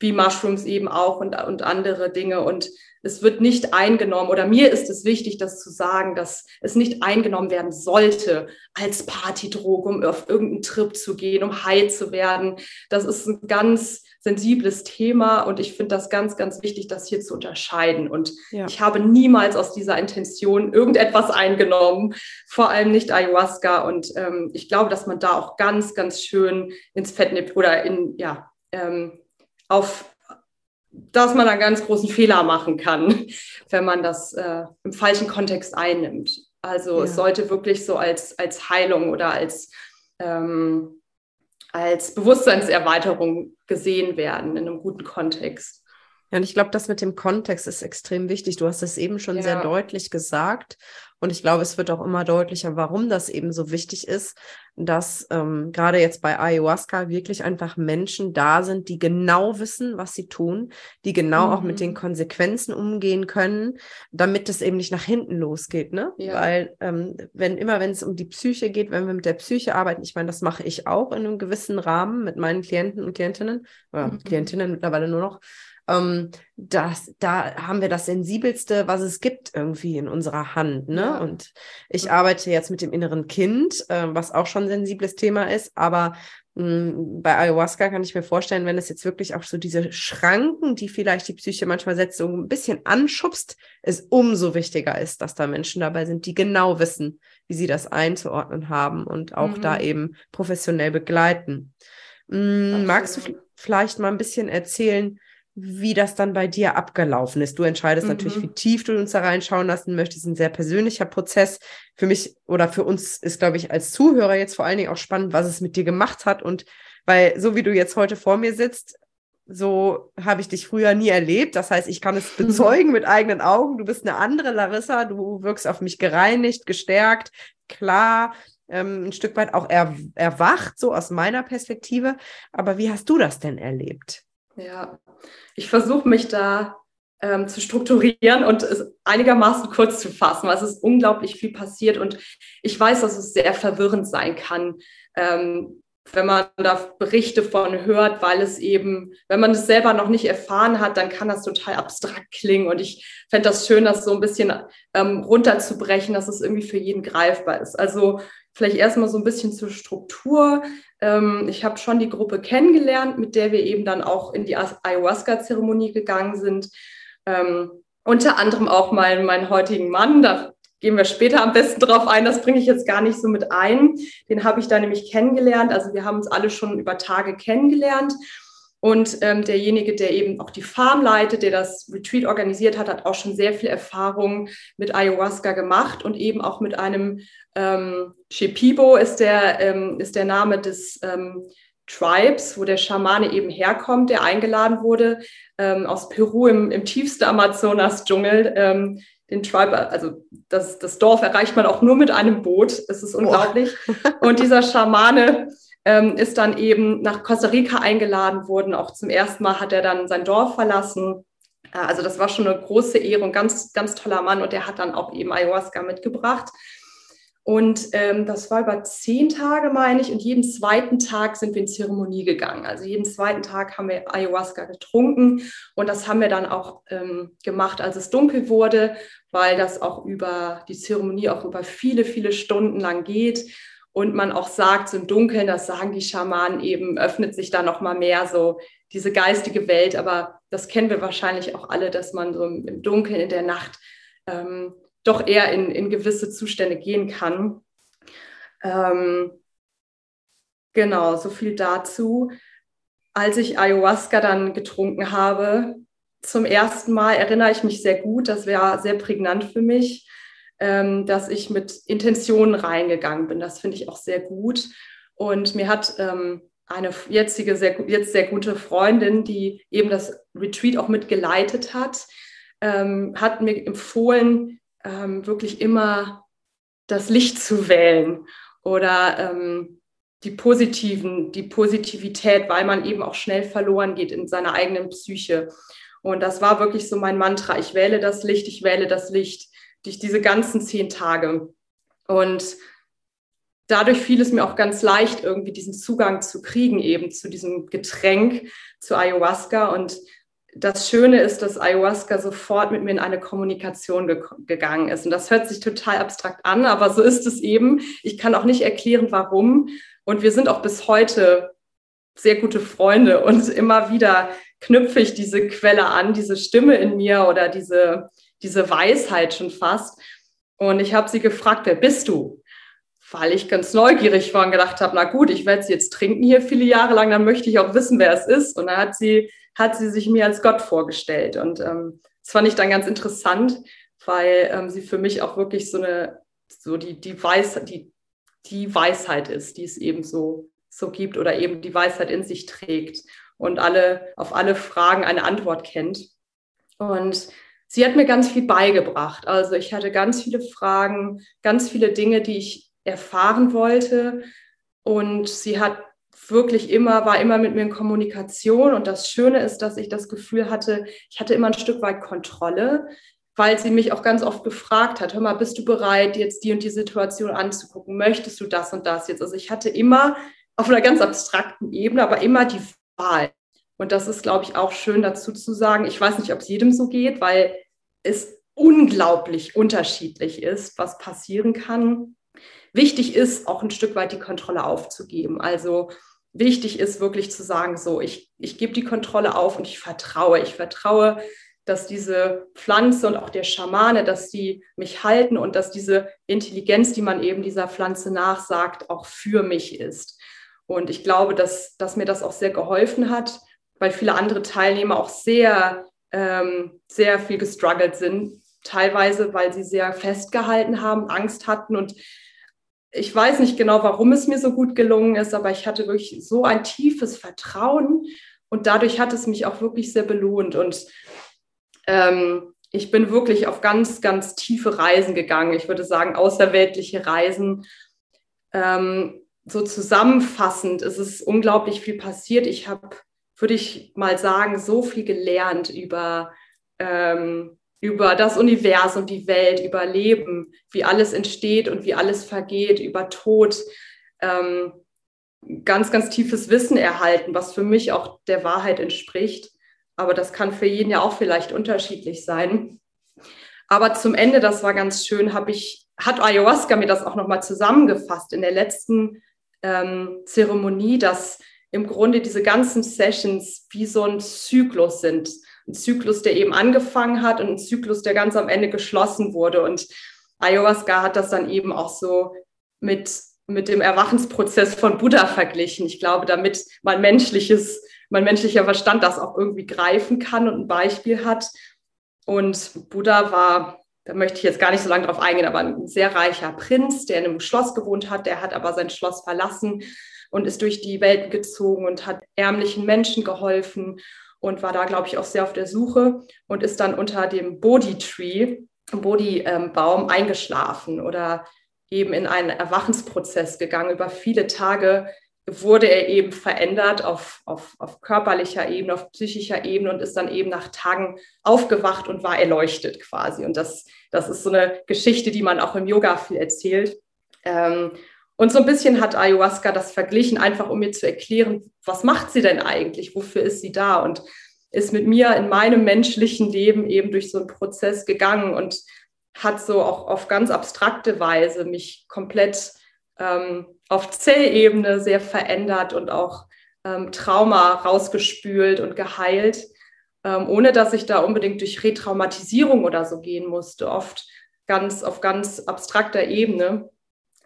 wie Mushrooms eben auch und, und andere Dinge. Und es wird nicht eingenommen, oder mir ist es wichtig, das zu sagen, dass es nicht eingenommen werden sollte als Partydroge, um auf irgendeinen Trip zu gehen, um high zu werden. Das ist ein ganz sensibles Thema und ich finde das ganz, ganz wichtig, das hier zu unterscheiden. Und ja. ich habe niemals aus dieser Intention irgendetwas eingenommen, vor allem nicht Ayahuasca. Und ähm, ich glaube, dass man da auch ganz, ganz schön ins Fettnäpfchen oder in, ja, ähm, auf dass man einen ganz großen Fehler machen kann, wenn man das äh, im falschen Kontext einnimmt. Also ja. es sollte wirklich so als, als Heilung oder als, ähm, als Bewusstseinserweiterung gesehen werden in einem guten Kontext. Ja, und ich glaube, das mit dem Kontext ist extrem wichtig. Du hast es eben schon ja. sehr deutlich gesagt. Und ich glaube, es wird auch immer deutlicher, warum das eben so wichtig ist, dass ähm, gerade jetzt bei Ayahuasca wirklich einfach Menschen da sind, die genau wissen, was sie tun, die genau mhm. auch mit den mhm. Konsequenzen umgehen können, damit es eben nicht nach hinten losgeht. Ne? Ja. Weil ähm, wenn immer, wenn es um die Psyche geht, wenn wir mit der Psyche arbeiten, ich meine, das mache ich auch in einem gewissen Rahmen mit meinen Klienten und Klientinnen, oder mhm. Klientinnen mittlerweile nur noch, ähm, das, da haben wir das Sensibelste, was es gibt irgendwie in unserer Hand. Ne? Ja. Und ich arbeite jetzt mit dem inneren Kind, äh, was auch schon ein sensibles Thema ist, aber hm, bei Ayahuasca kann ich mir vorstellen, wenn es jetzt wirklich auch so diese Schranken, die vielleicht die Psyche manchmal setzt, so ein bisschen anschubst, es umso wichtiger ist, dass da Menschen dabei sind, die genau wissen, wie sie das einzuordnen haben und auch mhm. da eben professionell begleiten. Mh, magst du vielleicht mal ein bisschen erzählen, wie das dann bei dir abgelaufen ist. Du entscheidest mhm. natürlich, wie tief du uns da reinschauen lassen möchtest. Ein sehr persönlicher Prozess. Für mich oder für uns ist, glaube ich, als Zuhörer jetzt vor allen Dingen auch spannend, was es mit dir gemacht hat. Und weil so wie du jetzt heute vor mir sitzt, so habe ich dich früher nie erlebt. Das heißt, ich kann es bezeugen mit eigenen Augen. Du bist eine andere Larissa. Du wirkst auf mich gereinigt, gestärkt, klar, ähm, ein Stück weit auch er erwacht, so aus meiner Perspektive. Aber wie hast du das denn erlebt? Ja, ich versuche mich da ähm, zu strukturieren und es einigermaßen kurz zu fassen, weil es ist unglaublich viel passiert und ich weiß, dass es sehr verwirrend sein kann, ähm, wenn man da Berichte von hört, weil es eben, wenn man es selber noch nicht erfahren hat, dann kann das total abstrakt klingen und ich fände das schön, das so ein bisschen ähm, runterzubrechen, dass es irgendwie für jeden greifbar ist. Also Vielleicht erstmal so ein bisschen zur Struktur. Ähm, ich habe schon die Gruppe kennengelernt, mit der wir eben dann auch in die Ayahuasca-Zeremonie gegangen sind. Ähm, unter anderem auch meinen, meinen heutigen Mann. Da gehen wir später am besten drauf ein. Das bringe ich jetzt gar nicht so mit ein. Den habe ich da nämlich kennengelernt. Also wir haben uns alle schon über Tage kennengelernt. Und ähm, derjenige, der eben auch die Farm leitet, der das Retreat organisiert hat, hat auch schon sehr viel Erfahrung mit Ayahuasca gemacht und eben auch mit einem ähm, Shipibo ist der, ähm, ist der Name des ähm, Tribes, wo der Schamane eben herkommt, der eingeladen wurde ähm, aus Peru im, im tiefsten Amazonas-Dschungel. Ähm, den Tribe, also das, das Dorf erreicht man auch nur mit einem Boot. Es ist unglaublich. Und dieser Schamane ähm, ist dann eben nach Costa Rica eingeladen worden. Auch zum ersten Mal hat er dann sein Dorf verlassen. Äh, also das war schon eine große Ehre und ganz, ganz toller Mann. Und der hat dann auch eben Ayahuasca mitgebracht. Und ähm, das war über zehn Tage, meine ich. Und jeden zweiten Tag sind wir in Zeremonie gegangen. Also jeden zweiten Tag haben wir Ayahuasca getrunken. Und das haben wir dann auch ähm, gemacht, als es dunkel wurde, weil das auch über die Zeremonie auch über viele, viele Stunden lang geht und man auch sagt, so im Dunkeln, das sagen die Schamanen eben, öffnet sich da noch mal mehr so diese geistige Welt. Aber das kennen wir wahrscheinlich auch alle, dass man so im Dunkeln in der Nacht ähm, doch eher in, in gewisse Zustände gehen kann. Ähm, genau, so viel dazu. Als ich Ayahuasca dann getrunken habe, zum ersten Mal erinnere ich mich sehr gut, das wäre sehr prägnant für mich ähm, dass ich mit Intentionen reingegangen bin. Das finde ich auch sehr gut. Und mir hat ähm, eine jetzige, sehr, jetzt sehr gute Freundin, die eben das Retreat auch mitgeleitet hat, ähm, hat mir empfohlen, ähm, wirklich immer das Licht zu wählen oder ähm, die positiven, die Positivität, weil man eben auch schnell verloren geht in seiner eigenen Psyche. Und das war wirklich so mein Mantra. Ich wähle das Licht, ich wähle das Licht durch diese ganzen zehn Tage. Und dadurch fiel es mir auch ganz leicht, irgendwie diesen Zugang zu kriegen, eben zu diesem Getränk, zu Ayahuasca. Und das Schöne ist, dass Ayahuasca sofort mit mir in eine Kommunikation ge gegangen ist. Und das hört sich total abstrakt an, aber so ist es eben. Ich kann auch nicht erklären, warum. Und wir sind auch bis heute sehr gute Freunde und immer wieder knüpfe ich diese Quelle an, diese Stimme in mir oder diese, diese Weisheit schon fast. Und ich habe sie gefragt, wer bist du? Weil ich ganz neugierig war und gedacht habe, na gut, ich werde sie jetzt trinken hier viele Jahre lang, dann möchte ich auch wissen, wer es ist. Und dann hat sie, hat sie sich mir als Gott vorgestellt. Und ähm, das fand ich dann ganz interessant, weil ähm, sie für mich auch wirklich so eine, so die, die, Weis, die, die Weisheit ist, die es eben so, so gibt oder eben die Weisheit in sich trägt und alle, auf alle Fragen eine Antwort kennt. Und sie hat mir ganz viel beigebracht. Also ich hatte ganz viele Fragen, ganz viele Dinge, die ich erfahren wollte. Und sie hat wirklich immer, war immer mit mir in Kommunikation. Und das Schöne ist, dass ich das Gefühl hatte, ich hatte immer ein Stück weit Kontrolle, weil sie mich auch ganz oft gefragt hat, hör mal, bist du bereit, jetzt die und die Situation anzugucken? Möchtest du das und das jetzt? Also ich hatte immer auf einer ganz abstrakten Ebene, aber immer die Wahl. Und das ist, glaube ich, auch schön dazu zu sagen. Ich weiß nicht, ob es jedem so geht, weil es unglaublich unterschiedlich ist, was passieren kann. Wichtig ist, auch ein Stück weit die Kontrolle aufzugeben. Also wichtig ist wirklich zu sagen, so, ich, ich gebe die Kontrolle auf und ich vertraue. Ich vertraue, dass diese Pflanze und auch der Schamane, dass die mich halten und dass diese Intelligenz, die man eben dieser Pflanze nachsagt, auch für mich ist. Und ich glaube, dass, dass mir das auch sehr geholfen hat, weil viele andere Teilnehmer auch sehr, ähm, sehr viel gestruggelt sind, teilweise, weil sie sehr festgehalten haben, Angst hatten und ich weiß nicht genau, warum es mir so gut gelungen ist, aber ich hatte wirklich so ein tiefes Vertrauen und dadurch hat es mich auch wirklich sehr belohnt und ähm, ich bin wirklich auf ganz, ganz tiefe Reisen gegangen. Ich würde sagen, außerweltliche Reisen. Ähm, so zusammenfassend ist es unglaublich viel passiert. Ich habe würde ich mal sagen, so viel gelernt über, ähm, über das Universum, die Welt, über Leben, wie alles entsteht und wie alles vergeht, über Tod. Ähm, ganz, ganz tiefes Wissen erhalten, was für mich auch der Wahrheit entspricht. Aber das kann für jeden ja auch vielleicht unterschiedlich sein. Aber zum Ende, das war ganz schön, habe ich, hat Ayahuasca mir das auch nochmal zusammengefasst in der letzten ähm, Zeremonie, dass im Grunde diese ganzen Sessions wie so ein Zyklus sind. Ein Zyklus, der eben angefangen hat und ein Zyklus, der ganz am Ende geschlossen wurde. Und Ayahuasca hat das dann eben auch so mit, mit dem Erwachensprozess von Buddha verglichen. Ich glaube, damit mein menschliches, mein menschlicher Verstand das auch irgendwie greifen kann und ein Beispiel hat. Und Buddha war, da möchte ich jetzt gar nicht so lange drauf eingehen, aber ein sehr reicher Prinz, der in einem Schloss gewohnt hat, der hat aber sein Schloss verlassen und ist durch die Welt gezogen und hat ärmlichen Menschen geholfen und war da, glaube ich, auch sehr auf der Suche und ist dann unter dem Bodhi Tree, Bodhi-Baum, eingeschlafen oder eben in einen Erwachensprozess gegangen. Über viele Tage wurde er eben verändert auf, auf, auf körperlicher Ebene, auf psychischer Ebene und ist dann eben nach Tagen aufgewacht und war erleuchtet quasi. Und das, das ist so eine Geschichte, die man auch im Yoga viel erzählt. Ähm, und so ein bisschen hat Ayahuasca das verglichen, einfach um mir zu erklären, was macht sie denn eigentlich? Wofür ist sie da? Und ist mit mir in meinem menschlichen Leben eben durch so einen Prozess gegangen und hat so auch auf ganz abstrakte Weise mich komplett ähm, auf Zellebene sehr verändert und auch ähm, Trauma rausgespült und geheilt, ähm, ohne dass ich da unbedingt durch Retraumatisierung oder so gehen musste, oft ganz auf ganz abstrakter Ebene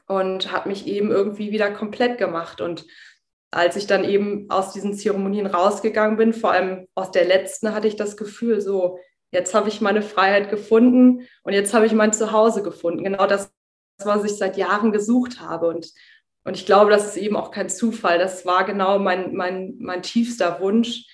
und habe mich eben irgendwie wieder komplett gemacht. Und als ich dann eben aus diesen Zeremonien rausgegangen bin, vor allem aus der letzten, hatte ich das Gefühl, so, jetzt habe ich meine Freiheit gefunden und jetzt habe ich mein Zuhause gefunden. Genau das, was ich seit Jahren gesucht habe. Und, und ich glaube, das ist eben auch kein Zufall. Das war genau mein, mein, mein tiefster Wunsch.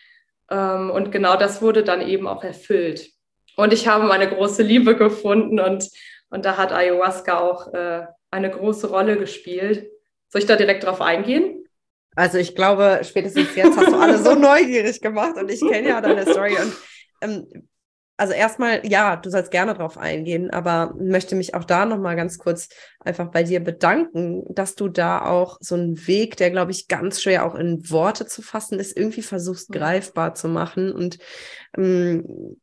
Ähm, und genau das wurde dann eben auch erfüllt. und ich habe meine große Liebe gefunden und, und da hat Ayahuasca auch äh, eine große Rolle gespielt. Soll ich da direkt drauf eingehen? Also ich glaube, spätestens jetzt hast du alle so neugierig gemacht und ich kenne ja deine Story. Und ähm, also erstmal, ja, du sollst gerne drauf eingehen, aber möchte mich auch da nochmal ganz kurz einfach bei dir bedanken, dass du da auch so einen Weg, der, glaube ich, ganz schwer auch in Worte zu fassen ist, irgendwie versuchst greifbar zu machen. Und ähm,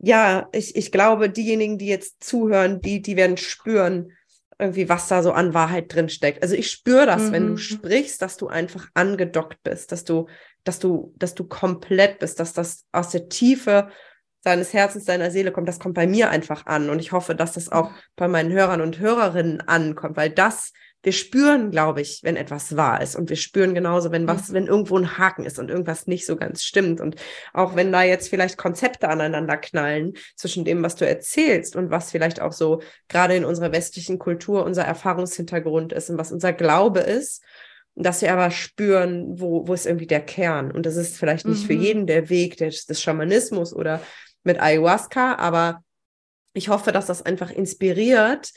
ja, ich, ich glaube, diejenigen, die jetzt zuhören, die, die werden spüren, irgendwie, was da so an Wahrheit drin steckt. Also ich spüre das, mhm. wenn du mhm. sprichst, dass du einfach angedockt bist, dass du, dass du, dass du komplett bist, dass das aus der Tiefe seines Herzens, seiner Seele kommt, das kommt bei mir einfach an. Und ich hoffe, dass das auch bei meinen Hörern und Hörerinnen ankommt, weil das wir spüren, glaube ich, wenn etwas wahr ist und wir spüren genauso, wenn was, mhm. wenn irgendwo ein Haken ist und irgendwas nicht so ganz stimmt und auch wenn da jetzt vielleicht Konzepte aneinander knallen zwischen dem, was du erzählst und was vielleicht auch so gerade in unserer westlichen Kultur unser Erfahrungshintergrund ist und was unser Glaube ist, dass wir aber spüren, wo, wo ist irgendwie der Kern und das ist vielleicht nicht mhm. für jeden der Weg des, des Schamanismus oder mit Ayahuasca, aber ich hoffe, dass das einfach inspiriert,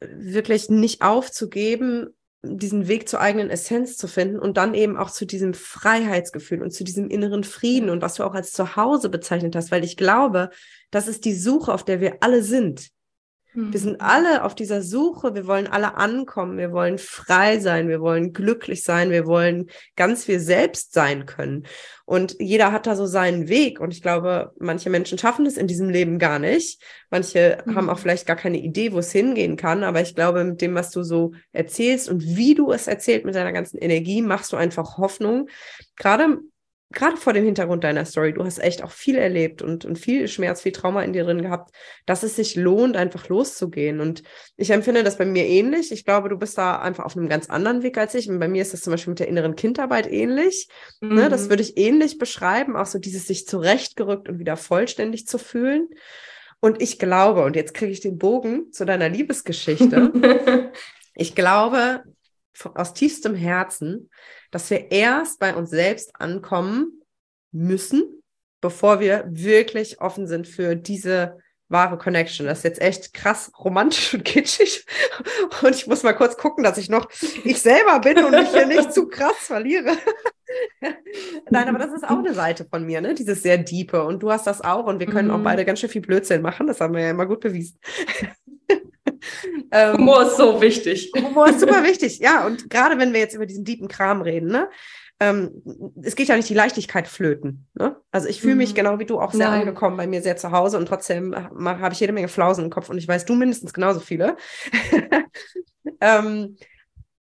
wirklich nicht aufzugeben, diesen Weg zur eigenen Essenz zu finden und dann eben auch zu diesem Freiheitsgefühl und zu diesem inneren Frieden und was du auch als Zuhause bezeichnet hast, weil ich glaube, das ist die Suche, auf der wir alle sind. Wir sind mhm. alle auf dieser Suche, wir wollen alle ankommen, wir wollen frei sein, wir wollen glücklich sein, wir wollen ganz wir selbst sein können. Und jeder hat da so seinen Weg. Und ich glaube, manche Menschen schaffen es in diesem Leben gar nicht. Manche mhm. haben auch vielleicht gar keine Idee, wo es hingehen kann. Aber ich glaube, mit dem, was du so erzählst und wie du es erzählst mit deiner ganzen Energie, machst du einfach Hoffnung. Gerade gerade vor dem Hintergrund deiner Story, du hast echt auch viel erlebt und, und viel Schmerz, viel Trauma in dir drin gehabt, dass es sich lohnt, einfach loszugehen. Und ich empfinde das bei mir ähnlich. Ich glaube, du bist da einfach auf einem ganz anderen Weg als ich. Und bei mir ist das zum Beispiel mit der inneren Kindarbeit ähnlich. Mhm. Ne, das mhm. würde ich ähnlich beschreiben, auch so dieses sich zurechtgerückt und wieder vollständig zu fühlen. Und ich glaube, und jetzt kriege ich den Bogen zu deiner Liebesgeschichte. ich glaube aus tiefstem Herzen, dass wir erst bei uns selbst ankommen müssen, bevor wir wirklich offen sind für diese wahre Connection. Das ist jetzt echt krass romantisch und kitschig. Und ich muss mal kurz gucken, dass ich noch ich selber bin und mich hier nicht zu krass verliere. Nein, aber das ist auch eine Seite von mir, ne? Dieses sehr Diepe. Und du hast das auch. Und wir können mhm. auch beide ganz schön viel Blödsinn machen. Das haben wir ja immer gut bewiesen. ähm, Humor ist so wichtig. Humor ist super wichtig, ja. Und gerade wenn wir jetzt über diesen tiefen Kram reden, ne? Ähm, es geht ja nicht die Leichtigkeit flöten. Ne? Also ich fühle mich mhm. genau wie du auch sehr Nein. angekommen bei mir sehr zu Hause und trotzdem habe ich jede Menge Flausen im Kopf und ich weiß, du mindestens genauso viele. ähm,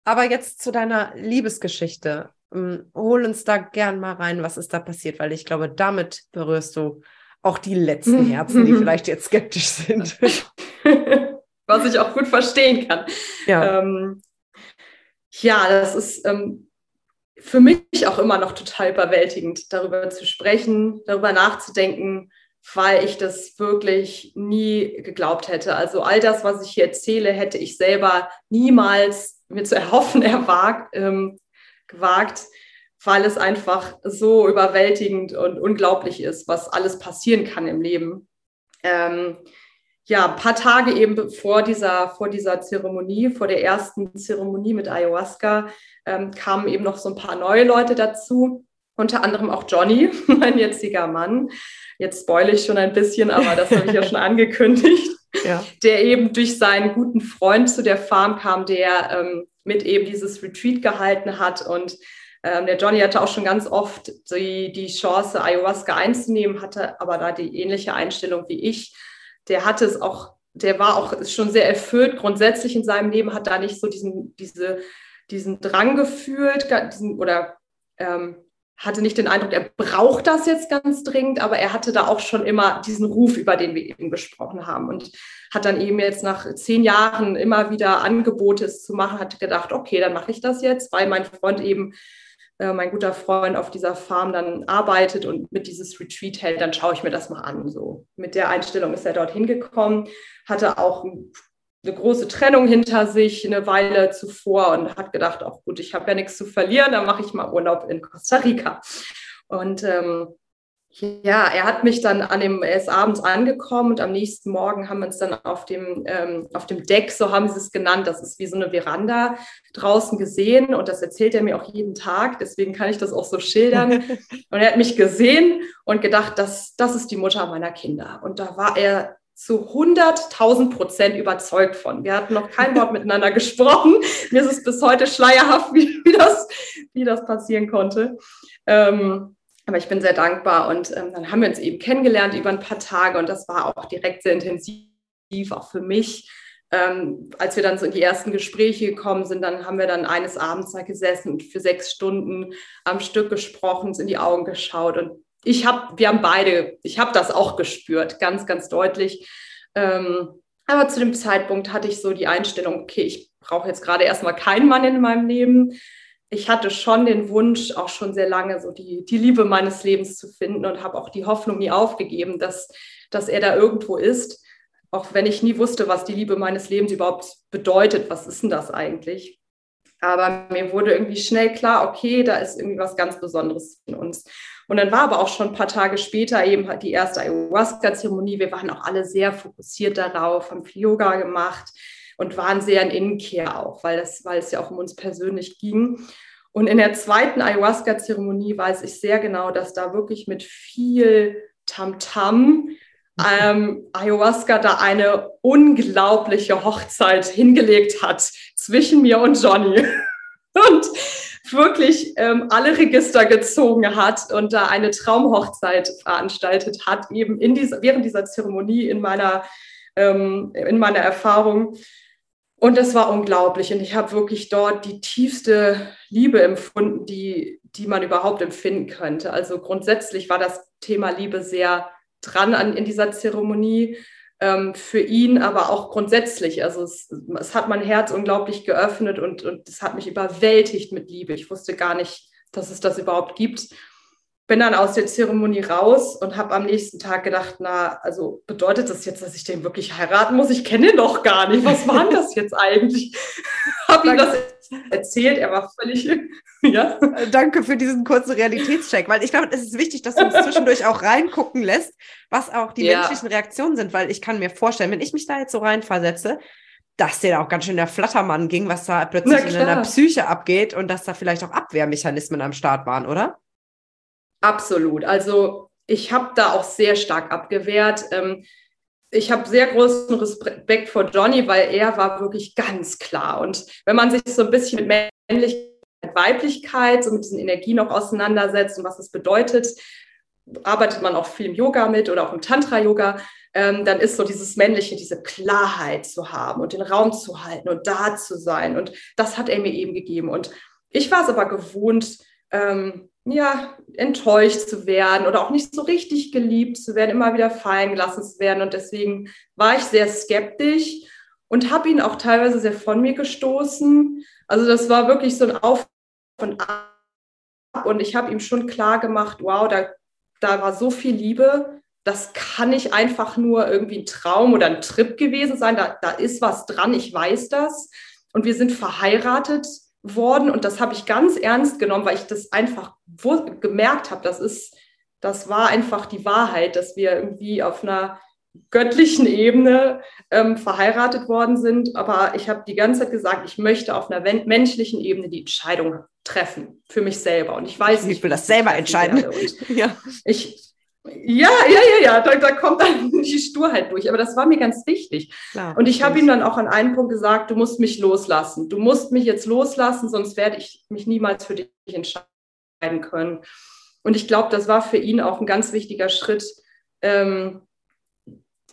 aber jetzt zu deiner Liebesgeschichte. Ähm, hol uns da gern mal rein, was ist da passiert, weil ich glaube, damit berührst du auch die letzten Herzen, die vielleicht jetzt skeptisch sind. Was ich auch gut verstehen kann. Ja, ähm, ja das ist ähm, für mich auch immer noch total überwältigend, darüber zu sprechen, darüber nachzudenken, weil ich das wirklich nie geglaubt hätte. Also all das, was ich hier erzähle, hätte ich selber niemals mir zu erhoffen erwagt, ähm, gewagt, weil es einfach so überwältigend und unglaublich ist, was alles passieren kann im Leben. Ähm, ja, ein paar Tage eben vor dieser, vor dieser Zeremonie, vor der ersten Zeremonie mit Ayahuasca, ähm, kamen eben noch so ein paar neue Leute dazu. Unter anderem auch Johnny, mein jetziger Mann. Jetzt spoile ich schon ein bisschen, aber das habe ich ja schon angekündigt. Ja. Der eben durch seinen guten Freund zu der Farm kam, der ähm, mit eben dieses Retreat gehalten hat. Und ähm, der Johnny hatte auch schon ganz oft die, die Chance, Ayahuasca einzunehmen, hatte aber da die ähnliche Einstellung wie ich der hatte es auch, der war auch schon sehr erfüllt grundsätzlich in seinem Leben, hat da nicht so diesen, diese, diesen Drang gefühlt diesen, oder ähm, hatte nicht den Eindruck, er braucht das jetzt ganz dringend, aber er hatte da auch schon immer diesen Ruf, über den wir eben gesprochen haben und hat dann eben jetzt nach zehn Jahren immer wieder Angebote zu machen, hat gedacht, okay, dann mache ich das jetzt, weil mein Freund eben äh, mein guter Freund auf dieser Farm dann arbeitet und mit dieses Retreat hält, dann schaue ich mir das mal an. So mit der Einstellung ist er dorthin gekommen, hatte auch eine große Trennung hinter sich eine Weile zuvor und hat gedacht, auch gut, ich habe ja nichts zu verlieren, dann mache ich mal Urlaub in Costa Rica. Und ähm, Ja, er hat mich dann an dem, er ist abends angekommen und am nächsten Morgen haben wir uns dann auf dem, ähm, auf dem Deck, so haben sie es genannt, das ist wie so eine Veranda draußen gesehen und das erzählt er mir auch jeden Tag, deswegen kann ich das auch so schildern. und er hat mich gesehen und gedacht, das, das ist die Mutter meiner Kinder. Und da war er zu 100.000 Prozent überzeugt von. Wir hatten noch kein Wort miteinander gesprochen. Mir ist es bis heute schleierhaft, wie, wie, das, wie das passieren konnte. Ähm, aber ich bin sehr dankbar und ähm, dann haben wir uns eben kennengelernt über ein paar Tage und das war auch direkt sehr intensiv, auch für mich. Ähm, als wir dann so in die ersten Gespräche gekommen sind, dann haben wir dann eines Abends da gesessen und für sechs Stunden am Stück gesprochen, uns in die Augen geschaut und ich habe, wir haben beide, ich habe das auch gespürt, ganz, ganz deutlich. Ähm, aber zu dem Zeitpunkt hatte ich so die Einstellung, okay, ich brauche jetzt gerade erstmal keinen Mann in meinem Leben ich hatte schon den Wunsch, auch schon sehr lange, so die, die Liebe meines Lebens zu finden und habe auch die Hoffnung nie aufgegeben, dass, dass er da irgendwo ist. Auch wenn ich nie wusste, was die Liebe meines Lebens überhaupt bedeutet. Was ist denn das eigentlich? Aber mir wurde irgendwie schnell klar, okay, da ist irgendwie was ganz Besonderes in uns. Und dann war aber auch schon ein paar Tage später eben die erste Ayahuasca-Zeremonie. Wir waren auch alle sehr fokussiert darauf, haben viel Yoga gemacht und waren sehr in Innenkehr auch, weil, das, weil es ja auch um uns persönlich ging. Und in der zweiten Ayahuasca-Zeremonie weiß ich sehr genau, dass da wirklich mit viel Tamtam ähm, Ayahuasca da eine unglaubliche Hochzeit hingelegt hat zwischen mir und Johnny. und wirklich ähm, alle Register gezogen hat und da eine Traumhochzeit veranstaltet hat, eben in dieser, während dieser Zeremonie in meiner, ähm, in meiner Erfahrung. Und das war unglaublich. Und ich habe wirklich dort die tiefste Liebe empfunden, die, die man überhaupt empfinden könnte. Also grundsätzlich war das Thema Liebe sehr dran an, in dieser Zeremonie. Ähm, für ihn, aber auch grundsätzlich. Also es, es, hat mein Herz unglaublich geöffnet und, und es hat mich überwältigt mit Liebe. Ich wusste gar nicht, dass es das überhaupt gibt bin dann aus der Zeremonie raus und habe am nächsten Tag gedacht, na, also bedeutet das jetzt, dass ich den wirklich heiraten muss? Ich kenne ihn doch gar nicht. Was war denn das jetzt eigentlich? habe ihm das erzählt, er war völlig, ja. Äh, danke für diesen kurzen Realitätscheck, weil ich glaube, es ist wichtig, dass du uns zwischendurch auch reingucken lässt, was auch die ja. menschlichen Reaktionen sind, weil ich kann mir vorstellen, wenn ich mich da jetzt so reinversetze, dass dir auch ganz schön der Flattermann ging, was da plötzlich in deiner Psyche abgeht und dass da vielleicht auch Abwehrmechanismen am Start waren, oder? Absolut. Also ich habe da auch sehr stark abgewehrt. Ähm, ich habe sehr großen Respekt vor Johnny, weil er war wirklich ganz klar. Und wenn man sich so ein bisschen mit Männlichkeit, Weiblichkeit, so mit diesen Energien noch auseinandersetzt und was es bedeutet, arbeitet man auch viel im Yoga mit oder auch im Tantra-Yoga, ähm, dann ist so dieses Männliche, diese Klarheit zu haben und den Raum zu halten und da zu sein. Und das hat er mir eben gegeben. Und ich war es aber gewohnt, ähm, ja, enttäuscht zu werden oder auch nicht so richtig geliebt zu werden, immer wieder fallen gelassen zu werden. Und deswegen war ich sehr skeptisch und habe ihn auch teilweise sehr von mir gestoßen. Also das war wirklich so ein Auf und Ab. Und ich habe ihm schon klar gemacht, wow, da, da war so viel Liebe. Das kann nicht einfach nur irgendwie ein Traum oder ein Trip gewesen sein. Da, da ist was dran, ich weiß das. Und wir sind verheiratet worden und das habe ich ganz ernst genommen, weil ich das einfach gemerkt habe, das ist, das war einfach die Wahrheit, dass wir irgendwie auf einer göttlichen Ebene ähm, verheiratet worden sind. Aber ich habe die ganze Zeit gesagt, ich möchte auf einer menschlichen Ebene die Entscheidung treffen für mich selber. Und ich weiß nicht. Ich will das selber entscheiden. ja. Ich, ja, ja, ja, ja, da, da kommt dann die Sturheit durch. Aber das war mir ganz wichtig. Klar, und ich habe ihm dann auch an einem Punkt gesagt, du musst mich loslassen. Du musst mich jetzt loslassen, sonst werde ich mich niemals für dich entscheiden können. Und ich glaube, das war für ihn auch ein ganz wichtiger Schritt, ähm,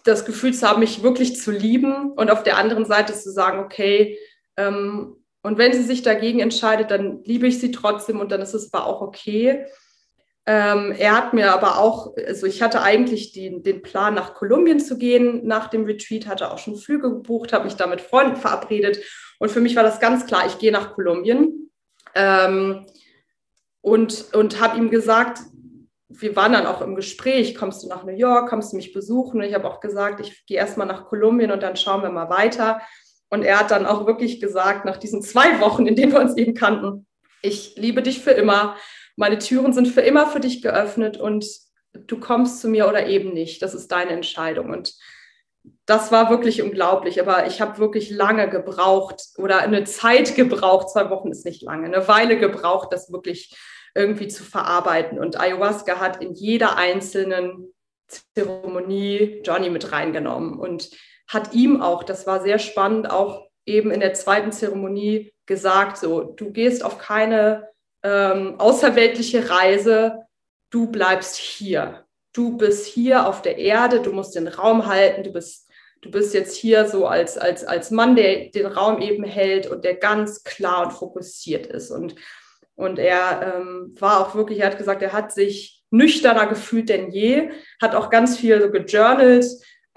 das Gefühl zu haben, mich wirklich zu lieben und auf der anderen Seite zu sagen, okay, ähm, und wenn sie sich dagegen entscheidet, dann liebe ich sie trotzdem und dann ist es aber auch okay. Ähm, er hat mir aber auch, also ich hatte eigentlich die, den Plan, nach Kolumbien zu gehen nach dem Retreat, hatte auch schon Flüge gebucht, habe mich da mit Freunden verabredet. Und für mich war das ganz klar, ich gehe nach Kolumbien. Ähm, und und habe ihm gesagt, wir waren dann auch im Gespräch, kommst du nach New York, kommst du mich besuchen? Und ich habe auch gesagt, ich gehe erstmal nach Kolumbien und dann schauen wir mal weiter. Und er hat dann auch wirklich gesagt, nach diesen zwei Wochen, in denen wir uns eben kannten, ich liebe dich für immer meine Türen sind für immer für dich geöffnet und du kommst zu mir oder eben nicht. Das ist deine Entscheidung. Und das war wirklich unglaublich. Aber ich habe wirklich lange gebraucht oder eine Zeit gebraucht. Zwei Wochen ist nicht lange, eine Weile gebraucht, das wirklich irgendwie zu verarbeiten. Und Ayahuasca hat in jeder einzelnen Zeremonie Johnny mit reingenommen und hat ihm auch, das war sehr spannend, auch eben in der zweiten Zeremonie gesagt, so, du gehst auf keine ähm, außerweltliche Reise, du bleibst hier. Du bist hier auf der Erde, du musst den Raum halten, du bist, du bist jetzt hier so als, als, als Mann, der den Raum eben hält und der ganz klar und fokussiert ist. Und, und er ähm, war auch wirklich, er hat gesagt, er hat sich nüchterner gefühlt denn je, hat auch ganz viel so gejournalt,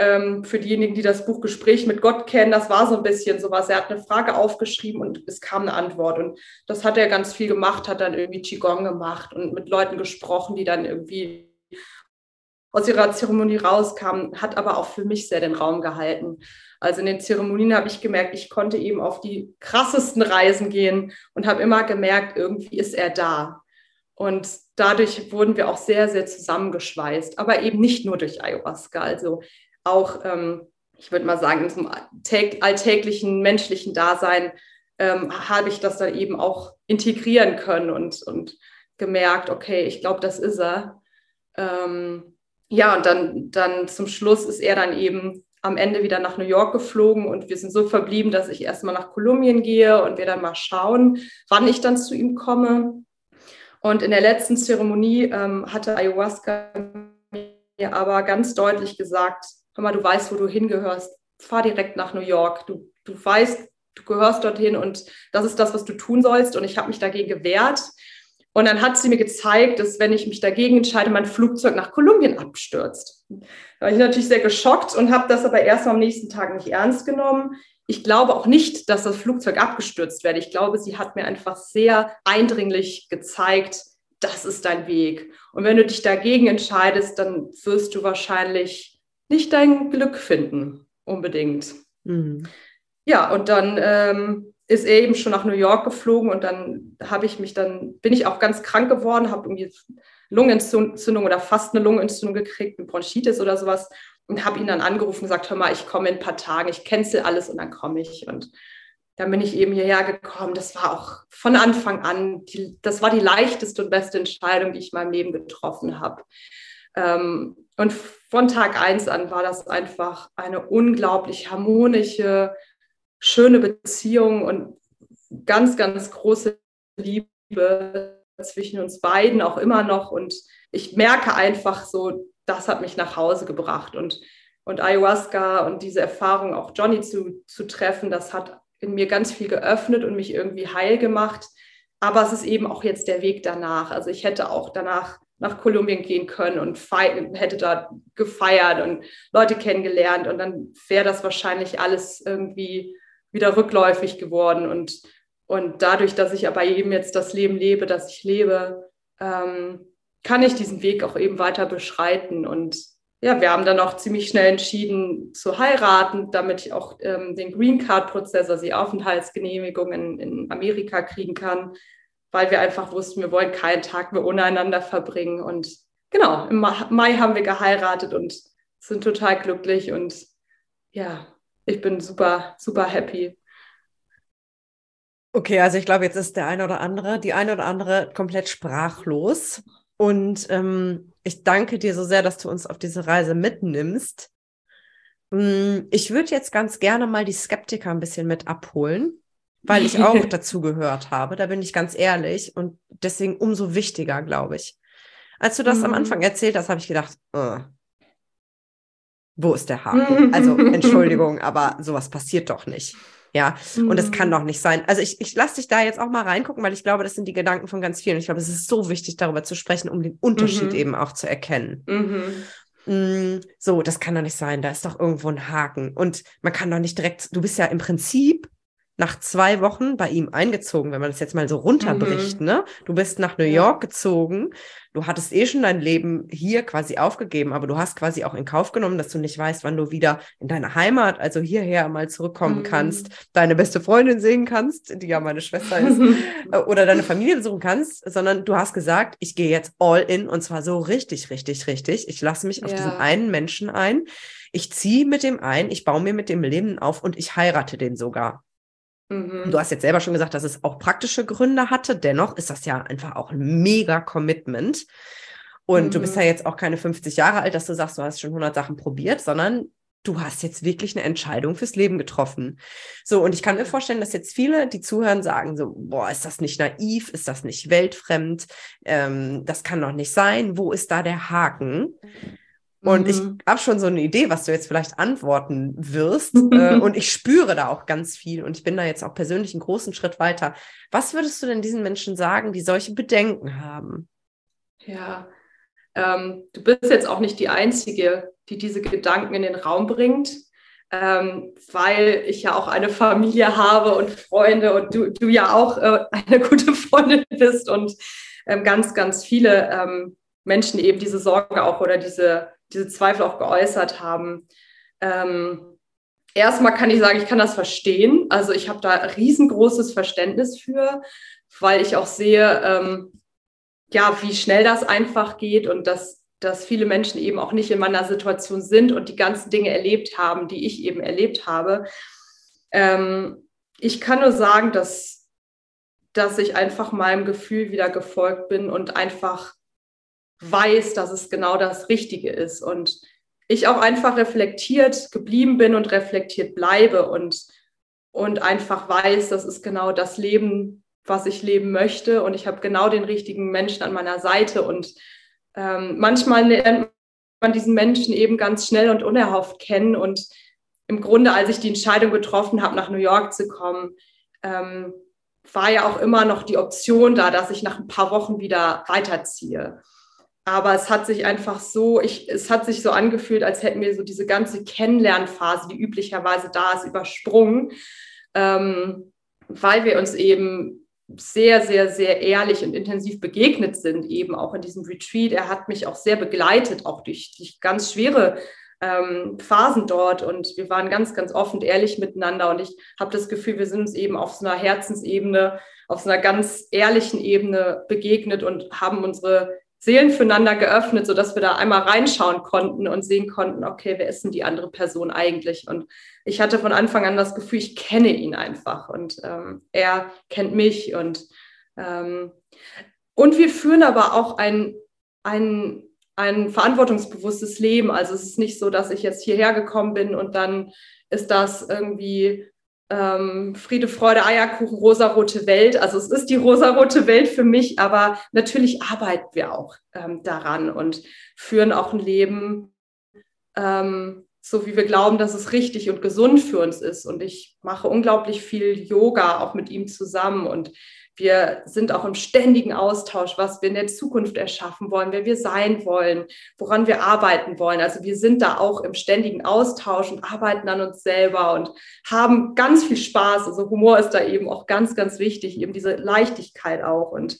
ähm, für diejenigen, die das Buch Gespräch mit Gott kennen, das war so ein bisschen sowas. Er hat eine Frage aufgeschrieben und es kam eine Antwort. Und das hat er ganz viel gemacht, hat dann irgendwie Qigong gemacht und mit Leuten gesprochen, die dann irgendwie aus ihrer Zeremonie rauskamen, hat aber auch für mich sehr den Raum gehalten. Also in den Zeremonien habe ich gemerkt, ich konnte eben auf die krassesten Reisen gehen und habe immer gemerkt, irgendwie ist er da. Und dadurch wurden wir auch sehr, sehr zusammengeschweißt, aber eben nicht nur durch Ayahuasca. Also auch, ähm, ich würde mal sagen, in so einem alltäglichen menschlichen Dasein ähm, habe ich das dann eben auch integrieren können und, und gemerkt, okay, ich glaube, das ist er. Ähm, ja, und dann, dann zum Schluss ist er dann eben am Ende wieder nach New York geflogen und wir sind so verblieben, dass ich erstmal nach Kolumbien gehe und wir dann mal schauen, wann ich dann zu ihm komme. Und in der letzten Zeremonie ähm, hatte Ayahuasca mir aber ganz deutlich gesagt, hör mal, du weißt, wo du hingehörst, fahr direkt nach New York. Du, du weißt, du gehörst dorthin und das ist das, was du tun sollst. Und ich habe mich dagegen gewehrt. Und dann hat sie mir gezeigt, dass wenn ich mich dagegen entscheide, mein Flugzeug nach Kolumbien abstürzt. Da war ich natürlich sehr geschockt und habe das aber erst am nächsten Tag nicht ernst genommen. Ich glaube auch nicht, dass das Flugzeug abgestürzt werde. Ich glaube, sie hat mir einfach sehr eindringlich gezeigt, das ist dein Weg. Und wenn du dich dagegen entscheidest, dann wirst du wahrscheinlich nicht dein Glück finden, unbedingt. Mhm. Ja, und dann ähm, ist er eben schon nach New York geflogen und dann habe ich mich dann, bin ich auch ganz krank geworden, habe irgendwie Lungenentzündung oder fast eine Lungenentzündung gekriegt, eine Bronchitis oder sowas und habe ihn dann angerufen und gesagt, hör mal, ich komme in ein paar Tagen, ich cancel alles und dann komme ich. Und dann bin ich eben hierher gekommen. Das war auch von Anfang an, die, das war die leichteste und beste Entscheidung, die ich in meinem Leben getroffen habe. Ähm, und von Tag eins an war das einfach eine unglaublich harmonische, schöne Beziehung und ganz, ganz große Liebe zwischen uns beiden auch immer noch. Und ich merke einfach so, das hat mich nach Hause gebracht. Und, und Ayahuasca und diese Erfahrung, auch Johnny zu, zu treffen, das hat in mir ganz viel geöffnet und mich irgendwie heil gemacht. Aber es ist eben auch jetzt der Weg danach. Also ich hätte auch danach nach Kolumbien gehen können und hätte da gefeiert und Leute kennengelernt. Und dann wäre das wahrscheinlich alles irgendwie wieder rückläufig geworden. Und und dadurch, dass ich aber eben jetzt das Leben lebe, das ich lebe, ähm, kann ich diesen Weg auch eben weiter beschreiten. Und ja, wir haben dann auch ziemlich schnell entschieden zu heiraten, damit ich auch ähm, den Green Card Prozess, also die Aufenthaltsgenehmigung in Amerika kriegen kann weil wir einfach wussten, wir wollen keinen Tag mehr ohne einander verbringen. Und genau, im Mai haben wir geheiratet und sind total glücklich und ja, ich bin super, super happy. Okay, also ich glaube, jetzt ist der eine oder andere, die eine oder andere komplett sprachlos. Und ähm, ich danke dir so sehr, dass du uns auf diese Reise mitnimmst. Hm, ich würde jetzt ganz gerne mal die Skeptiker ein bisschen mit abholen weil ich auch dazu gehört habe, da bin ich ganz ehrlich und deswegen umso wichtiger, glaube ich. Als du das mhm. am Anfang erzählt hast, habe ich gedacht, äh, wo ist der Haken? Also Entschuldigung, aber sowas passiert doch nicht. Ja, und es kann mhm. doch nicht sein. Also ich, ich lasse dich da jetzt auch mal reingucken, weil ich glaube, das sind die Gedanken von ganz vielen. Ich glaube, es ist so wichtig, darüber zu sprechen, um den Unterschied mhm. eben auch zu erkennen. Mhm. Mm, so, das kann doch nicht sein. Da ist doch irgendwo ein Haken. Und man kann doch nicht direkt, du bist ja im Prinzip nach zwei Wochen bei ihm eingezogen, wenn man das jetzt mal so runterbricht, mhm. ne? Du bist nach New York gezogen, du hattest eh schon dein Leben hier quasi aufgegeben, aber du hast quasi auch in Kauf genommen, dass du nicht weißt, wann du wieder in deine Heimat, also hierher mal zurückkommen mhm. kannst, deine beste Freundin sehen kannst, die ja meine Schwester ist, äh, oder deine Familie besuchen kannst, sondern du hast gesagt, ich gehe jetzt all in und zwar so richtig, richtig, richtig. Ich lasse mich ja. auf diesen einen Menschen ein. Ich ziehe mit dem ein, ich baue mir mit dem Leben auf und ich heirate den sogar. Mhm. Du hast jetzt selber schon gesagt, dass es auch praktische Gründe hatte. Dennoch ist das ja einfach auch ein mega Commitment. Und mhm. du bist ja mhm. jetzt auch keine 50 Jahre alt, dass du sagst, du hast schon 100 Sachen probiert, sondern du hast jetzt wirklich eine Entscheidung fürs Leben getroffen. So, und ich kann mir vorstellen, dass jetzt viele, die zuhören, sagen so, boah, ist das nicht naiv? Ist das nicht weltfremd? Ähm, das kann doch nicht sein. Wo ist da der Haken? Und mhm. ich habe schon so eine Idee, was du jetzt vielleicht antworten wirst. äh, und ich spüre da auch ganz viel. Und ich bin da jetzt auch persönlich einen großen Schritt weiter. Was würdest du denn diesen Menschen sagen, die solche Bedenken haben? Ja, ähm, du bist jetzt auch nicht die Einzige, die diese Gedanken in den Raum bringt. Ähm, weil ich ja auch eine Familie habe und Freunde und du, du ja auch äh, eine gute Freundin bist und ähm, ganz, ganz viele ähm, Menschen eben diese Sorge auch oder diese diese Zweifel auch geäußert haben. Ähm, erstmal kann ich sagen, ich kann das verstehen. Also ich habe da riesengroßes Verständnis für, weil ich auch sehe, ähm, ja, wie schnell das einfach geht und dass, dass viele Menschen eben auch nicht in meiner Situation sind und die ganzen Dinge erlebt haben, die ich eben erlebt habe. Ähm, ich kann nur sagen, dass, dass ich einfach meinem Gefühl wieder gefolgt bin und einfach weiß, dass es genau das Richtige ist. Und ich auch einfach reflektiert geblieben bin und reflektiert bleibe und, und einfach weiß, das ist genau das Leben, was ich leben möchte. Und ich habe genau den richtigen Menschen an meiner Seite. Und ähm, manchmal lernt man diesen Menschen eben ganz schnell und unerhofft kennen. Und im Grunde, als ich die Entscheidung getroffen habe, nach New York zu kommen, ähm, war ja auch immer noch die Option da, dass ich nach ein paar Wochen wieder weiterziehe. Aber es hat sich einfach so, ich, es hat sich so angefühlt, als hätten wir so diese ganze Kennenlernphase, die üblicherweise da ist, übersprungen, ähm, weil wir uns eben sehr, sehr, sehr ehrlich und intensiv begegnet sind, eben auch in diesem Retreat. Er hat mich auch sehr begleitet, auch durch, durch ganz schwere ähm, Phasen dort. Und wir waren ganz, ganz offen und ehrlich miteinander. Und ich habe das Gefühl, wir sind uns eben auf so einer Herzensebene, auf so einer ganz ehrlichen Ebene begegnet und haben unsere Seelen füreinander geöffnet, sodass wir da einmal reinschauen konnten und sehen konnten, okay, wer ist denn die andere Person eigentlich? Und ich hatte von Anfang an das Gefühl, ich kenne ihn einfach und ähm, er kennt mich und ähm, und wir führen aber auch ein, ein, ein verantwortungsbewusstes Leben. Also es ist nicht so, dass ich jetzt hierher gekommen bin und dann ist das irgendwie ähm, Friede, Freude, Eierkuchen, rosarote Welt. Also es ist die rosarote Welt für mich, aber natürlich arbeiten wir auch ähm, daran und führen auch ein Leben, ähm, so wie wir glauben, dass es richtig und gesund für uns ist. Und ich mache unglaublich viel Yoga auch mit ihm zusammen und wir sind auch im ständigen Austausch, was wir in der Zukunft erschaffen wollen, wer wir sein wollen, woran wir arbeiten wollen. Also wir sind da auch im ständigen Austausch und arbeiten an uns selber und haben ganz viel Spaß. Also Humor ist da eben auch ganz, ganz wichtig, eben diese Leichtigkeit auch und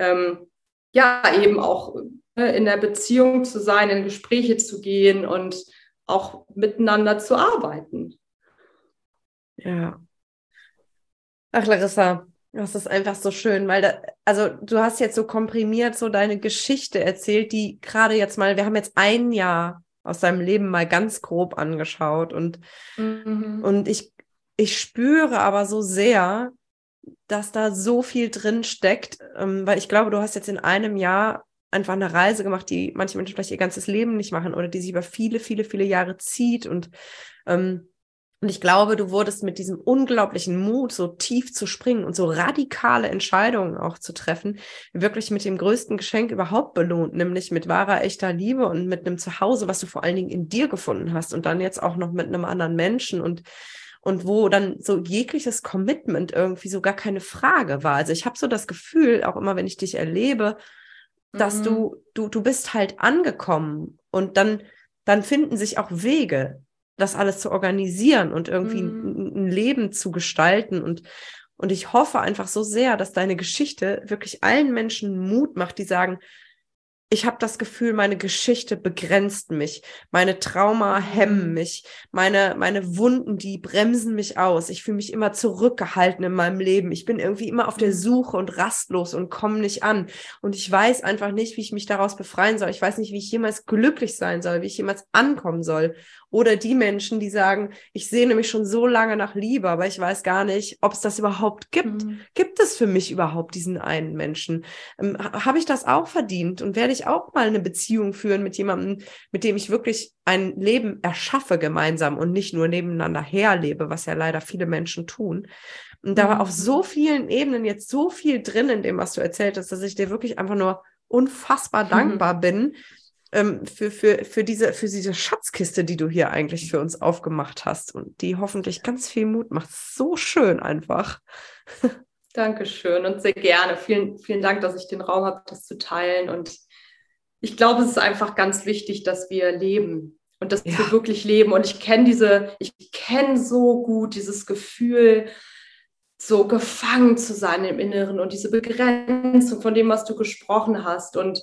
ähm, ja, eben auch ne, in der Beziehung zu sein, in Gespräche zu gehen und auch miteinander zu arbeiten. Ja. Ach, Larissa, das ist einfach so schön, weil da, also du hast jetzt so komprimiert so deine Geschichte erzählt, die gerade jetzt mal, wir haben jetzt ein Jahr aus deinem Leben mal ganz grob angeschaut und, mhm. und ich, ich spüre aber so sehr, dass da so viel drin steckt, ähm, weil ich glaube, du hast jetzt in einem Jahr einfach eine Reise gemacht, die manche Menschen vielleicht ihr ganzes Leben nicht machen oder die sich über viele, viele, viele Jahre zieht und ähm, und ich glaube, du wurdest mit diesem unglaublichen Mut, so tief zu springen und so radikale Entscheidungen auch zu treffen, wirklich mit dem größten Geschenk überhaupt belohnt, nämlich mit wahrer, echter Liebe und mit einem Zuhause, was du vor allen Dingen in dir gefunden hast und dann jetzt auch noch mit einem anderen Menschen und und wo dann so jegliches Commitment irgendwie so gar keine Frage war. Also ich habe so das Gefühl, auch immer wenn ich dich erlebe, dass mhm. du du du bist halt angekommen und dann dann finden sich auch Wege das alles zu organisieren und irgendwie mhm. ein Leben zu gestalten und und ich hoffe einfach so sehr, dass deine Geschichte wirklich allen Menschen Mut macht, die sagen, ich habe das Gefühl, meine Geschichte begrenzt mich, meine Trauma mhm. hemmen mich, meine, meine Wunden, die bremsen mich aus. Ich fühle mich immer zurückgehalten in meinem Leben. Ich bin irgendwie immer auf der mhm. Suche und rastlos und komme nicht an. Und ich weiß einfach nicht, wie ich mich daraus befreien soll. Ich weiß nicht, wie ich jemals glücklich sein soll, wie ich jemals ankommen soll. Oder die Menschen, die sagen, ich sehne mich schon so lange nach Liebe, aber ich weiß gar nicht, ob es das überhaupt gibt. Mhm. Gibt es für mich überhaupt diesen einen Menschen? Ähm, Habe ich das auch verdient und werde ich auch mal eine Beziehung führen mit jemandem, mit dem ich wirklich ein Leben erschaffe gemeinsam und nicht nur nebeneinander herlebe, was ja leider viele Menschen tun. Und da war auf so mhm. vielen Ebenen jetzt so viel drin in dem, was du erzählt hast, dass ich dir wirklich einfach nur unfassbar dankbar bin, ähm, für, für, für, diese, für diese Schatzkiste, die du hier eigentlich für uns aufgemacht hast und die hoffentlich ganz viel Mut macht. So schön einfach. Dankeschön und sehr gerne. Vielen, vielen Dank, dass ich den Raum habe, das zu teilen. Und ich glaube, es ist einfach ganz wichtig, dass wir leben und dass ja. wir wirklich leben. Und ich kenne diese, ich kenne so gut dieses Gefühl, so gefangen zu sein im Inneren und diese Begrenzung von dem, was du gesprochen hast. Und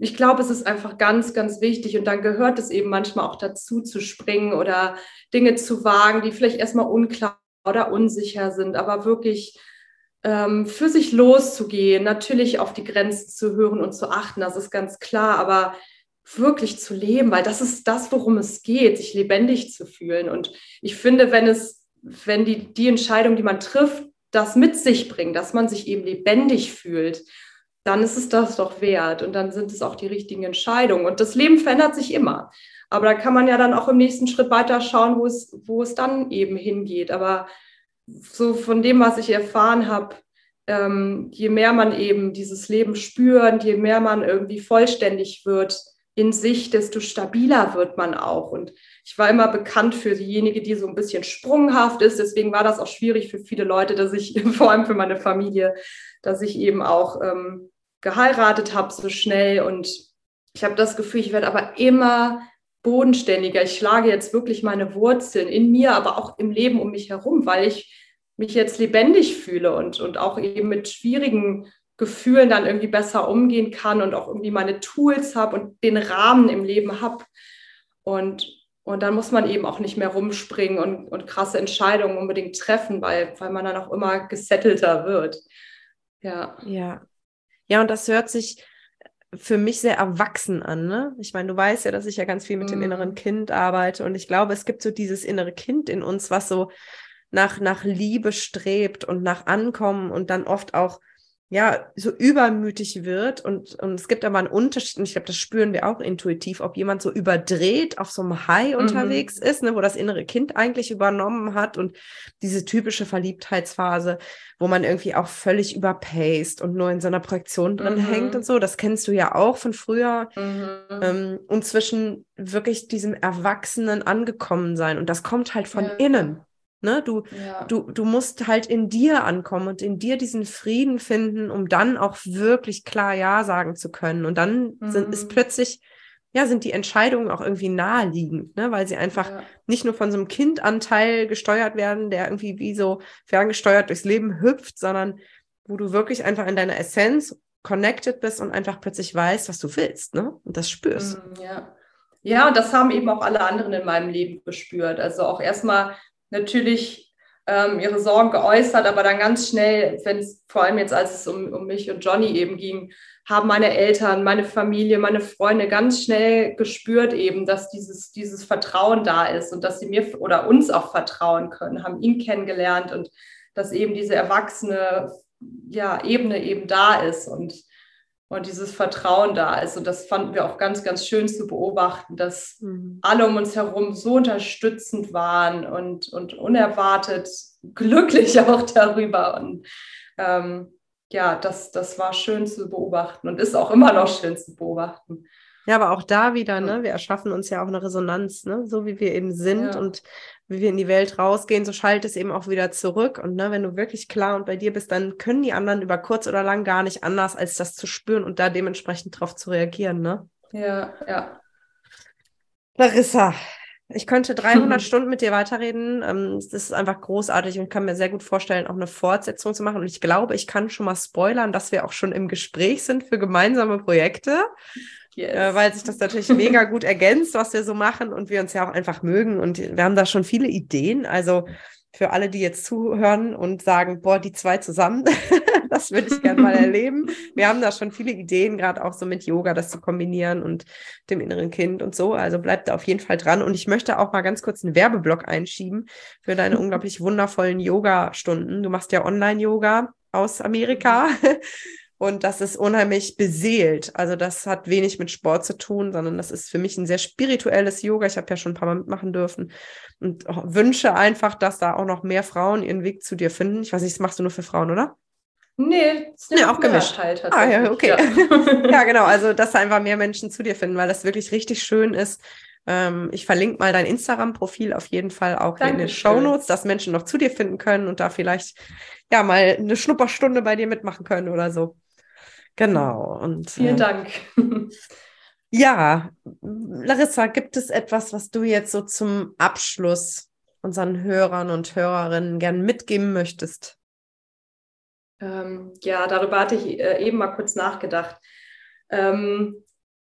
ich glaube, es ist einfach ganz, ganz wichtig und dann gehört es eben manchmal auch dazu zu springen oder Dinge zu wagen, die vielleicht erstmal unklar oder unsicher sind, aber wirklich ähm, für sich loszugehen, natürlich auf die Grenzen zu hören und zu achten, das ist ganz klar, aber wirklich zu leben, weil das ist das, worum es geht, sich lebendig zu fühlen. Und ich finde, wenn es, wenn die, die Entscheidung, die man trifft, das mit sich bringt, dass man sich eben lebendig fühlt dann ist es das doch wert und dann sind es auch die richtigen Entscheidungen. Und das Leben verändert sich immer. Aber da kann man ja dann auch im nächsten Schritt weiter schauen, wo es, wo es dann eben hingeht. Aber so von dem, was ich erfahren habe, ähm, je mehr man eben dieses Leben spürt, je mehr man irgendwie vollständig wird in sich, desto stabiler wird man auch. Und ich war immer bekannt für diejenige, die so ein bisschen sprunghaft ist. Deswegen war das auch schwierig für viele Leute, dass ich, vor allem für meine Familie, dass ich eben auch ähm, geheiratet habe so schnell. Und ich habe das Gefühl, ich werde aber immer bodenständiger. Ich schlage jetzt wirklich meine Wurzeln in mir, aber auch im Leben um mich herum, weil ich mich jetzt lebendig fühle und, und auch eben mit schwierigen Gefühlen dann irgendwie besser umgehen kann und auch irgendwie meine Tools habe und den Rahmen im Leben habe. Und, und dann muss man eben auch nicht mehr rumspringen und, und krasse Entscheidungen unbedingt treffen, weil, weil man dann auch immer gesettelter wird. Ja. Ja. Ja, und das hört sich für mich sehr erwachsen an. Ne? Ich meine, du weißt ja, dass ich ja ganz viel mit mm. dem inneren mhm. Kind arbeite und ich glaube, es gibt so dieses innere Kind in uns, was so nach, nach Liebe strebt und nach Ankommen und dann oft auch ja, so übermütig wird und, und es gibt aber einen Unterschied, und ich glaube, das spüren wir auch intuitiv, ob jemand so überdreht auf so einem High mhm. unterwegs ist, ne, wo das innere Kind eigentlich übernommen hat und diese typische Verliebtheitsphase, wo man irgendwie auch völlig überpaced und nur in so einer Projektion drin mhm. hängt und so, das kennst du ja auch von früher. Mhm. Ähm, und zwischen wirklich diesem Erwachsenen angekommen sein und das kommt halt von ja. innen. Ne? Du, ja. du, du musst halt in dir ankommen und in dir diesen Frieden finden, um dann auch wirklich klar Ja sagen zu können. Und dann mhm. sind, ist mhm. plötzlich, ja, sind die Entscheidungen auch irgendwie naheliegend, ne? weil sie einfach ja. nicht nur von so einem Kindanteil gesteuert werden, der irgendwie wie so ferngesteuert durchs Leben hüpft, sondern wo du wirklich einfach in deiner Essenz connected bist und einfach plötzlich weißt, was du willst, ne? Und das spürst. Mhm, ja. Ja, und das haben eben auch alle anderen in meinem Leben gespürt. Also auch erstmal natürlich ähm, ihre Sorgen geäußert, aber dann ganz schnell, wenn es vor allem jetzt, als es um, um mich und Johnny eben ging, haben meine Eltern, meine Familie, meine Freunde ganz schnell gespürt eben, dass dieses, dieses Vertrauen da ist und dass sie mir oder uns auch vertrauen können, haben ihn kennengelernt und dass eben diese erwachsene ja, Ebene eben da ist und und dieses Vertrauen da ist. Und das fanden wir auch ganz, ganz schön zu beobachten, dass mhm. alle um uns herum so unterstützend waren und, und unerwartet glücklich auch darüber. Und ähm, ja, das, das war schön zu beobachten und ist auch immer noch schön zu beobachten. Ja, aber auch da wieder, ne, wir erschaffen uns ja auch eine Resonanz, ne, so wie wir eben sind ja. und wie wir in die Welt rausgehen, so schaltet es eben auch wieder zurück. Und ne, wenn du wirklich klar und bei dir bist, dann können die anderen über kurz oder lang gar nicht anders, als das zu spüren und da dementsprechend drauf zu reagieren, ne? Ja, ja. Larissa, Ich könnte 300 Stunden mit dir weiterreden. Ähm, das ist einfach großartig und kann mir sehr gut vorstellen, auch eine Fortsetzung zu machen. Und ich glaube, ich kann schon mal spoilern, dass wir auch schon im Gespräch sind für gemeinsame Projekte. Yes. Äh, weil sich das natürlich mega gut ergänzt, was wir so machen und wir uns ja auch einfach mögen. Und wir haben da schon viele Ideen. Also für alle, die jetzt zuhören und sagen, boah, die zwei zusammen, das würde ich gerne mal erleben. Wir haben da schon viele Ideen, gerade auch so mit Yoga, das zu kombinieren und dem inneren Kind und so. Also bleibt da auf jeden Fall dran. Und ich möchte auch mal ganz kurz einen Werbeblock einschieben für deine unglaublich wundervollen Yoga-Stunden. Du machst ja Online-Yoga aus Amerika. Und das ist unheimlich beseelt. Also das hat wenig mit Sport zu tun, sondern das ist für mich ein sehr spirituelles Yoga. Ich habe ja schon ein paar Mal mitmachen dürfen und wünsche einfach, dass da auch noch mehr Frauen ihren Weg zu dir finden. Ich weiß nicht, das machst du nur für Frauen, oder? Nee, ist ja, auch gemischt. Halt ah, ja, okay. Ja. ja. genau. Also, dass einfach mehr Menschen zu dir finden, weil das wirklich richtig schön ist. Ähm, ich verlinke mal dein Instagram-Profil auf jeden Fall auch in den Show Notes, dass Menschen noch zu dir finden können und da vielleicht ja mal eine Schnupperstunde bei dir mitmachen können oder so. Genau. Und, Vielen äh, Dank. Ja, Larissa, gibt es etwas, was du jetzt so zum Abschluss unseren Hörern und Hörerinnen gern mitgeben möchtest? Ähm, ja, darüber hatte ich äh, eben mal kurz nachgedacht. Ähm,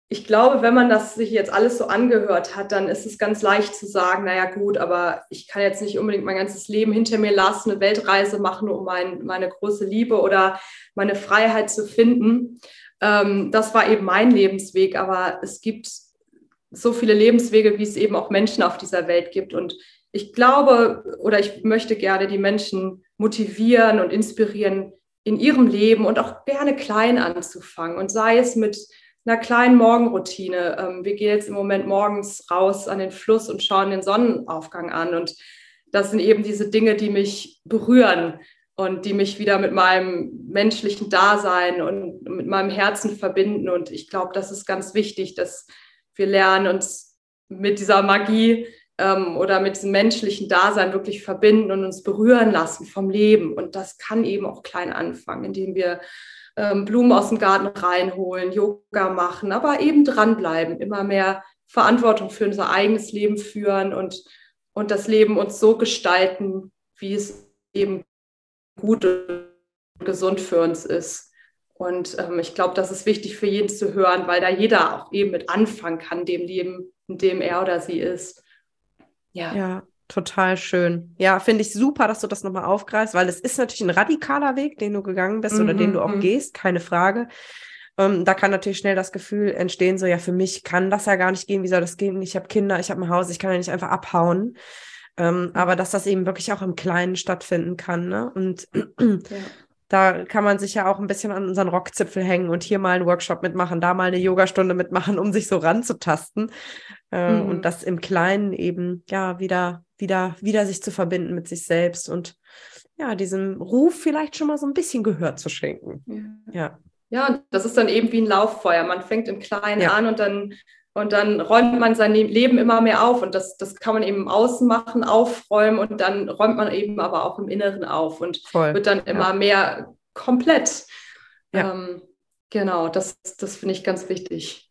ich glaube, wenn man das sich jetzt alles so angehört hat, dann ist es ganz leicht zu sagen, naja gut, aber ich kann jetzt nicht unbedingt mein ganzes Leben hinter mir lassen, eine Weltreise machen, um mein, meine große Liebe oder meine Freiheit zu finden. Ähm, das war eben mein Lebensweg, aber es gibt so viele Lebenswege, wie es eben auch Menschen auf dieser Welt gibt. Und ich glaube oder ich möchte gerne die Menschen motivieren und inspirieren, in ihrem Leben und auch gerne klein anzufangen. Und sei es mit einer kleinen Morgenroutine. Ähm, wir gehen jetzt im Moment morgens raus an den Fluss und schauen den Sonnenaufgang an. Und das sind eben diese Dinge, die mich berühren und die mich wieder mit meinem menschlichen Dasein und mit meinem Herzen verbinden. Und ich glaube, das ist ganz wichtig, dass wir lernen, uns mit dieser Magie ähm, oder mit diesem menschlichen Dasein wirklich verbinden und uns berühren lassen vom Leben. Und das kann eben auch klein anfangen, indem wir ähm, Blumen aus dem Garten reinholen, Yoga machen, aber eben dranbleiben, immer mehr Verantwortung für unser eigenes Leben führen und, und das Leben uns so gestalten, wie es eben gut und gesund für uns ist. Und ähm, ich glaube, das ist wichtig für jeden zu hören, weil da jeder auch eben mit anfangen kann, dem Leben, in dem er oder sie ist. Ja. Ja, Total schön. Ja, finde ich super, dass du das nochmal aufgreifst, weil es ist natürlich ein radikaler Weg, den du gegangen bist mhm, oder den du auch mhm. gehst, keine Frage. Ähm, da kann natürlich schnell das Gefühl entstehen, so ja, für mich kann das ja gar nicht gehen, wie soll das gehen? Ich habe Kinder, ich habe ein Haus, ich kann ja nicht einfach abhauen. Ähm, mhm. aber dass das eben wirklich auch im Kleinen stattfinden kann. Ne? Und ja. da kann man sich ja auch ein bisschen an unseren Rockzipfel hängen und hier mal einen Workshop mitmachen, da mal eine Yogastunde mitmachen, um sich so ranzutasten. Äh, mhm. Und das im Kleinen eben ja wieder wieder, wieder sich zu verbinden mit sich selbst und ja, diesem Ruf vielleicht schon mal so ein bisschen Gehör zu schenken. Ja. Ja, das ist dann eben wie ein Lauffeuer. Man fängt im Kleinen ja. an und dann, und dann räumt man sein Leben immer mehr auf. Und das, das kann man eben im Außen machen, aufräumen und dann räumt man eben aber auch im Inneren auf und Voll. wird dann immer ja. mehr komplett. Ja. Ähm, genau, das, das finde ich ganz wichtig.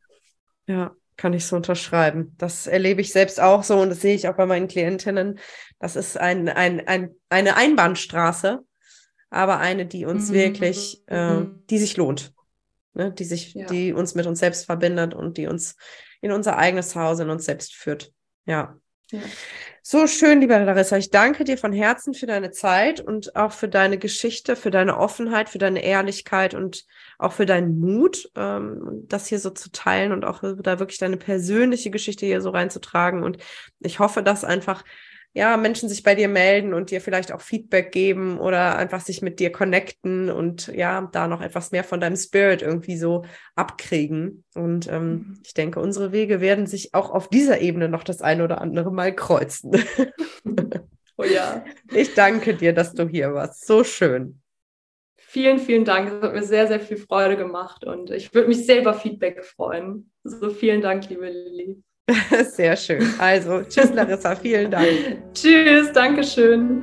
Ja, kann ich so unterschreiben. Das erlebe ich selbst auch so und das sehe ich auch bei meinen Klientinnen. Das ist ein, ein, ein, eine Einbahnstraße, aber eine, die uns mhm. wirklich, äh, mhm. die sich lohnt. Ne? Die sich, ja. die uns mit uns selbst verbindet und die uns in unser eigenes Zuhause, in uns selbst führt. Ja. So schön, liebe Larissa. Ich danke dir von Herzen für deine Zeit und auch für deine Geschichte, für deine Offenheit, für deine Ehrlichkeit und auch für deinen Mut, ähm, das hier so zu teilen und auch da wirklich deine persönliche Geschichte hier so reinzutragen. Und ich hoffe, dass einfach ja, Menschen sich bei dir melden und dir vielleicht auch Feedback geben oder einfach sich mit dir connecten und ja, da noch etwas mehr von deinem Spirit irgendwie so abkriegen. Und ähm, mhm. ich denke, unsere Wege werden sich auch auf dieser Ebene noch das eine oder andere Mal kreuzen. oh ja. Ich danke dir, dass du hier warst. So schön. Vielen, vielen Dank. Es hat mir sehr, sehr viel Freude gemacht und ich würde mich selber Feedback freuen. So vielen Dank, liebe Lilly. Sehr schön. Also, tschüss Larissa, vielen Dank. tschüss, danke schön.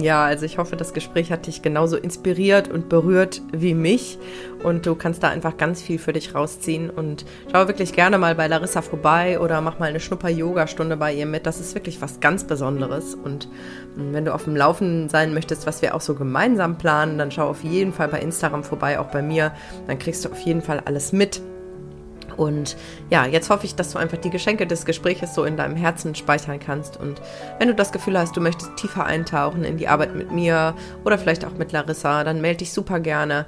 Ja, also ich hoffe, das Gespräch hat dich genauso inspiriert und berührt wie mich. Und du kannst da einfach ganz viel für dich rausziehen. Und schau wirklich gerne mal bei Larissa vorbei oder mach mal eine Schnupper-Yoga-Stunde bei ihr mit. Das ist wirklich was ganz Besonderes. Und wenn du auf dem Laufen sein möchtest, was wir auch so gemeinsam planen, dann schau auf jeden Fall bei Instagram vorbei, auch bei mir. Dann kriegst du auf jeden Fall alles mit. Und ja, jetzt hoffe ich, dass du einfach die Geschenke des Gespräches so in deinem Herzen speichern kannst. Und wenn du das Gefühl hast, du möchtest tiefer eintauchen in die Arbeit mit mir oder vielleicht auch mit Larissa, dann melde dich super gerne.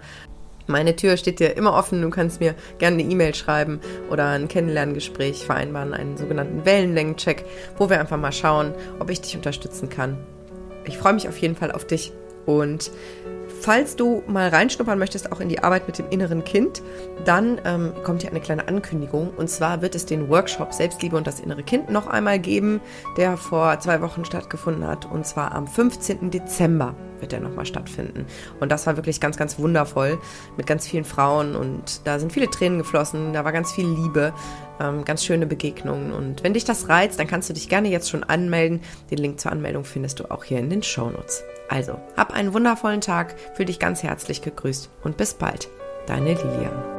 Meine Tür steht dir immer offen. Du kannst mir gerne eine E-Mail schreiben oder ein Kennenlerngespräch vereinbaren, einen sogenannten Wellenlängencheck, wo wir einfach mal schauen, ob ich dich unterstützen kann. Ich freue mich auf jeden Fall auf dich und Falls du mal reinschnuppern möchtest, auch in die Arbeit mit dem inneren Kind, dann ähm, kommt hier eine kleine Ankündigung. Und zwar wird es den Workshop Selbstliebe und das innere Kind noch einmal geben, der vor zwei Wochen stattgefunden hat. Und zwar am 15. Dezember wird der nochmal stattfinden. Und das war wirklich ganz, ganz wundervoll mit ganz vielen Frauen. Und da sind viele Tränen geflossen, da war ganz viel Liebe, ähm, ganz schöne Begegnungen. Und wenn dich das reizt, dann kannst du dich gerne jetzt schon anmelden. Den Link zur Anmeldung findest du auch hier in den Show Notes. Also, hab einen wundervollen Tag, fühl dich ganz herzlich gegrüßt und bis bald. Deine Lilian.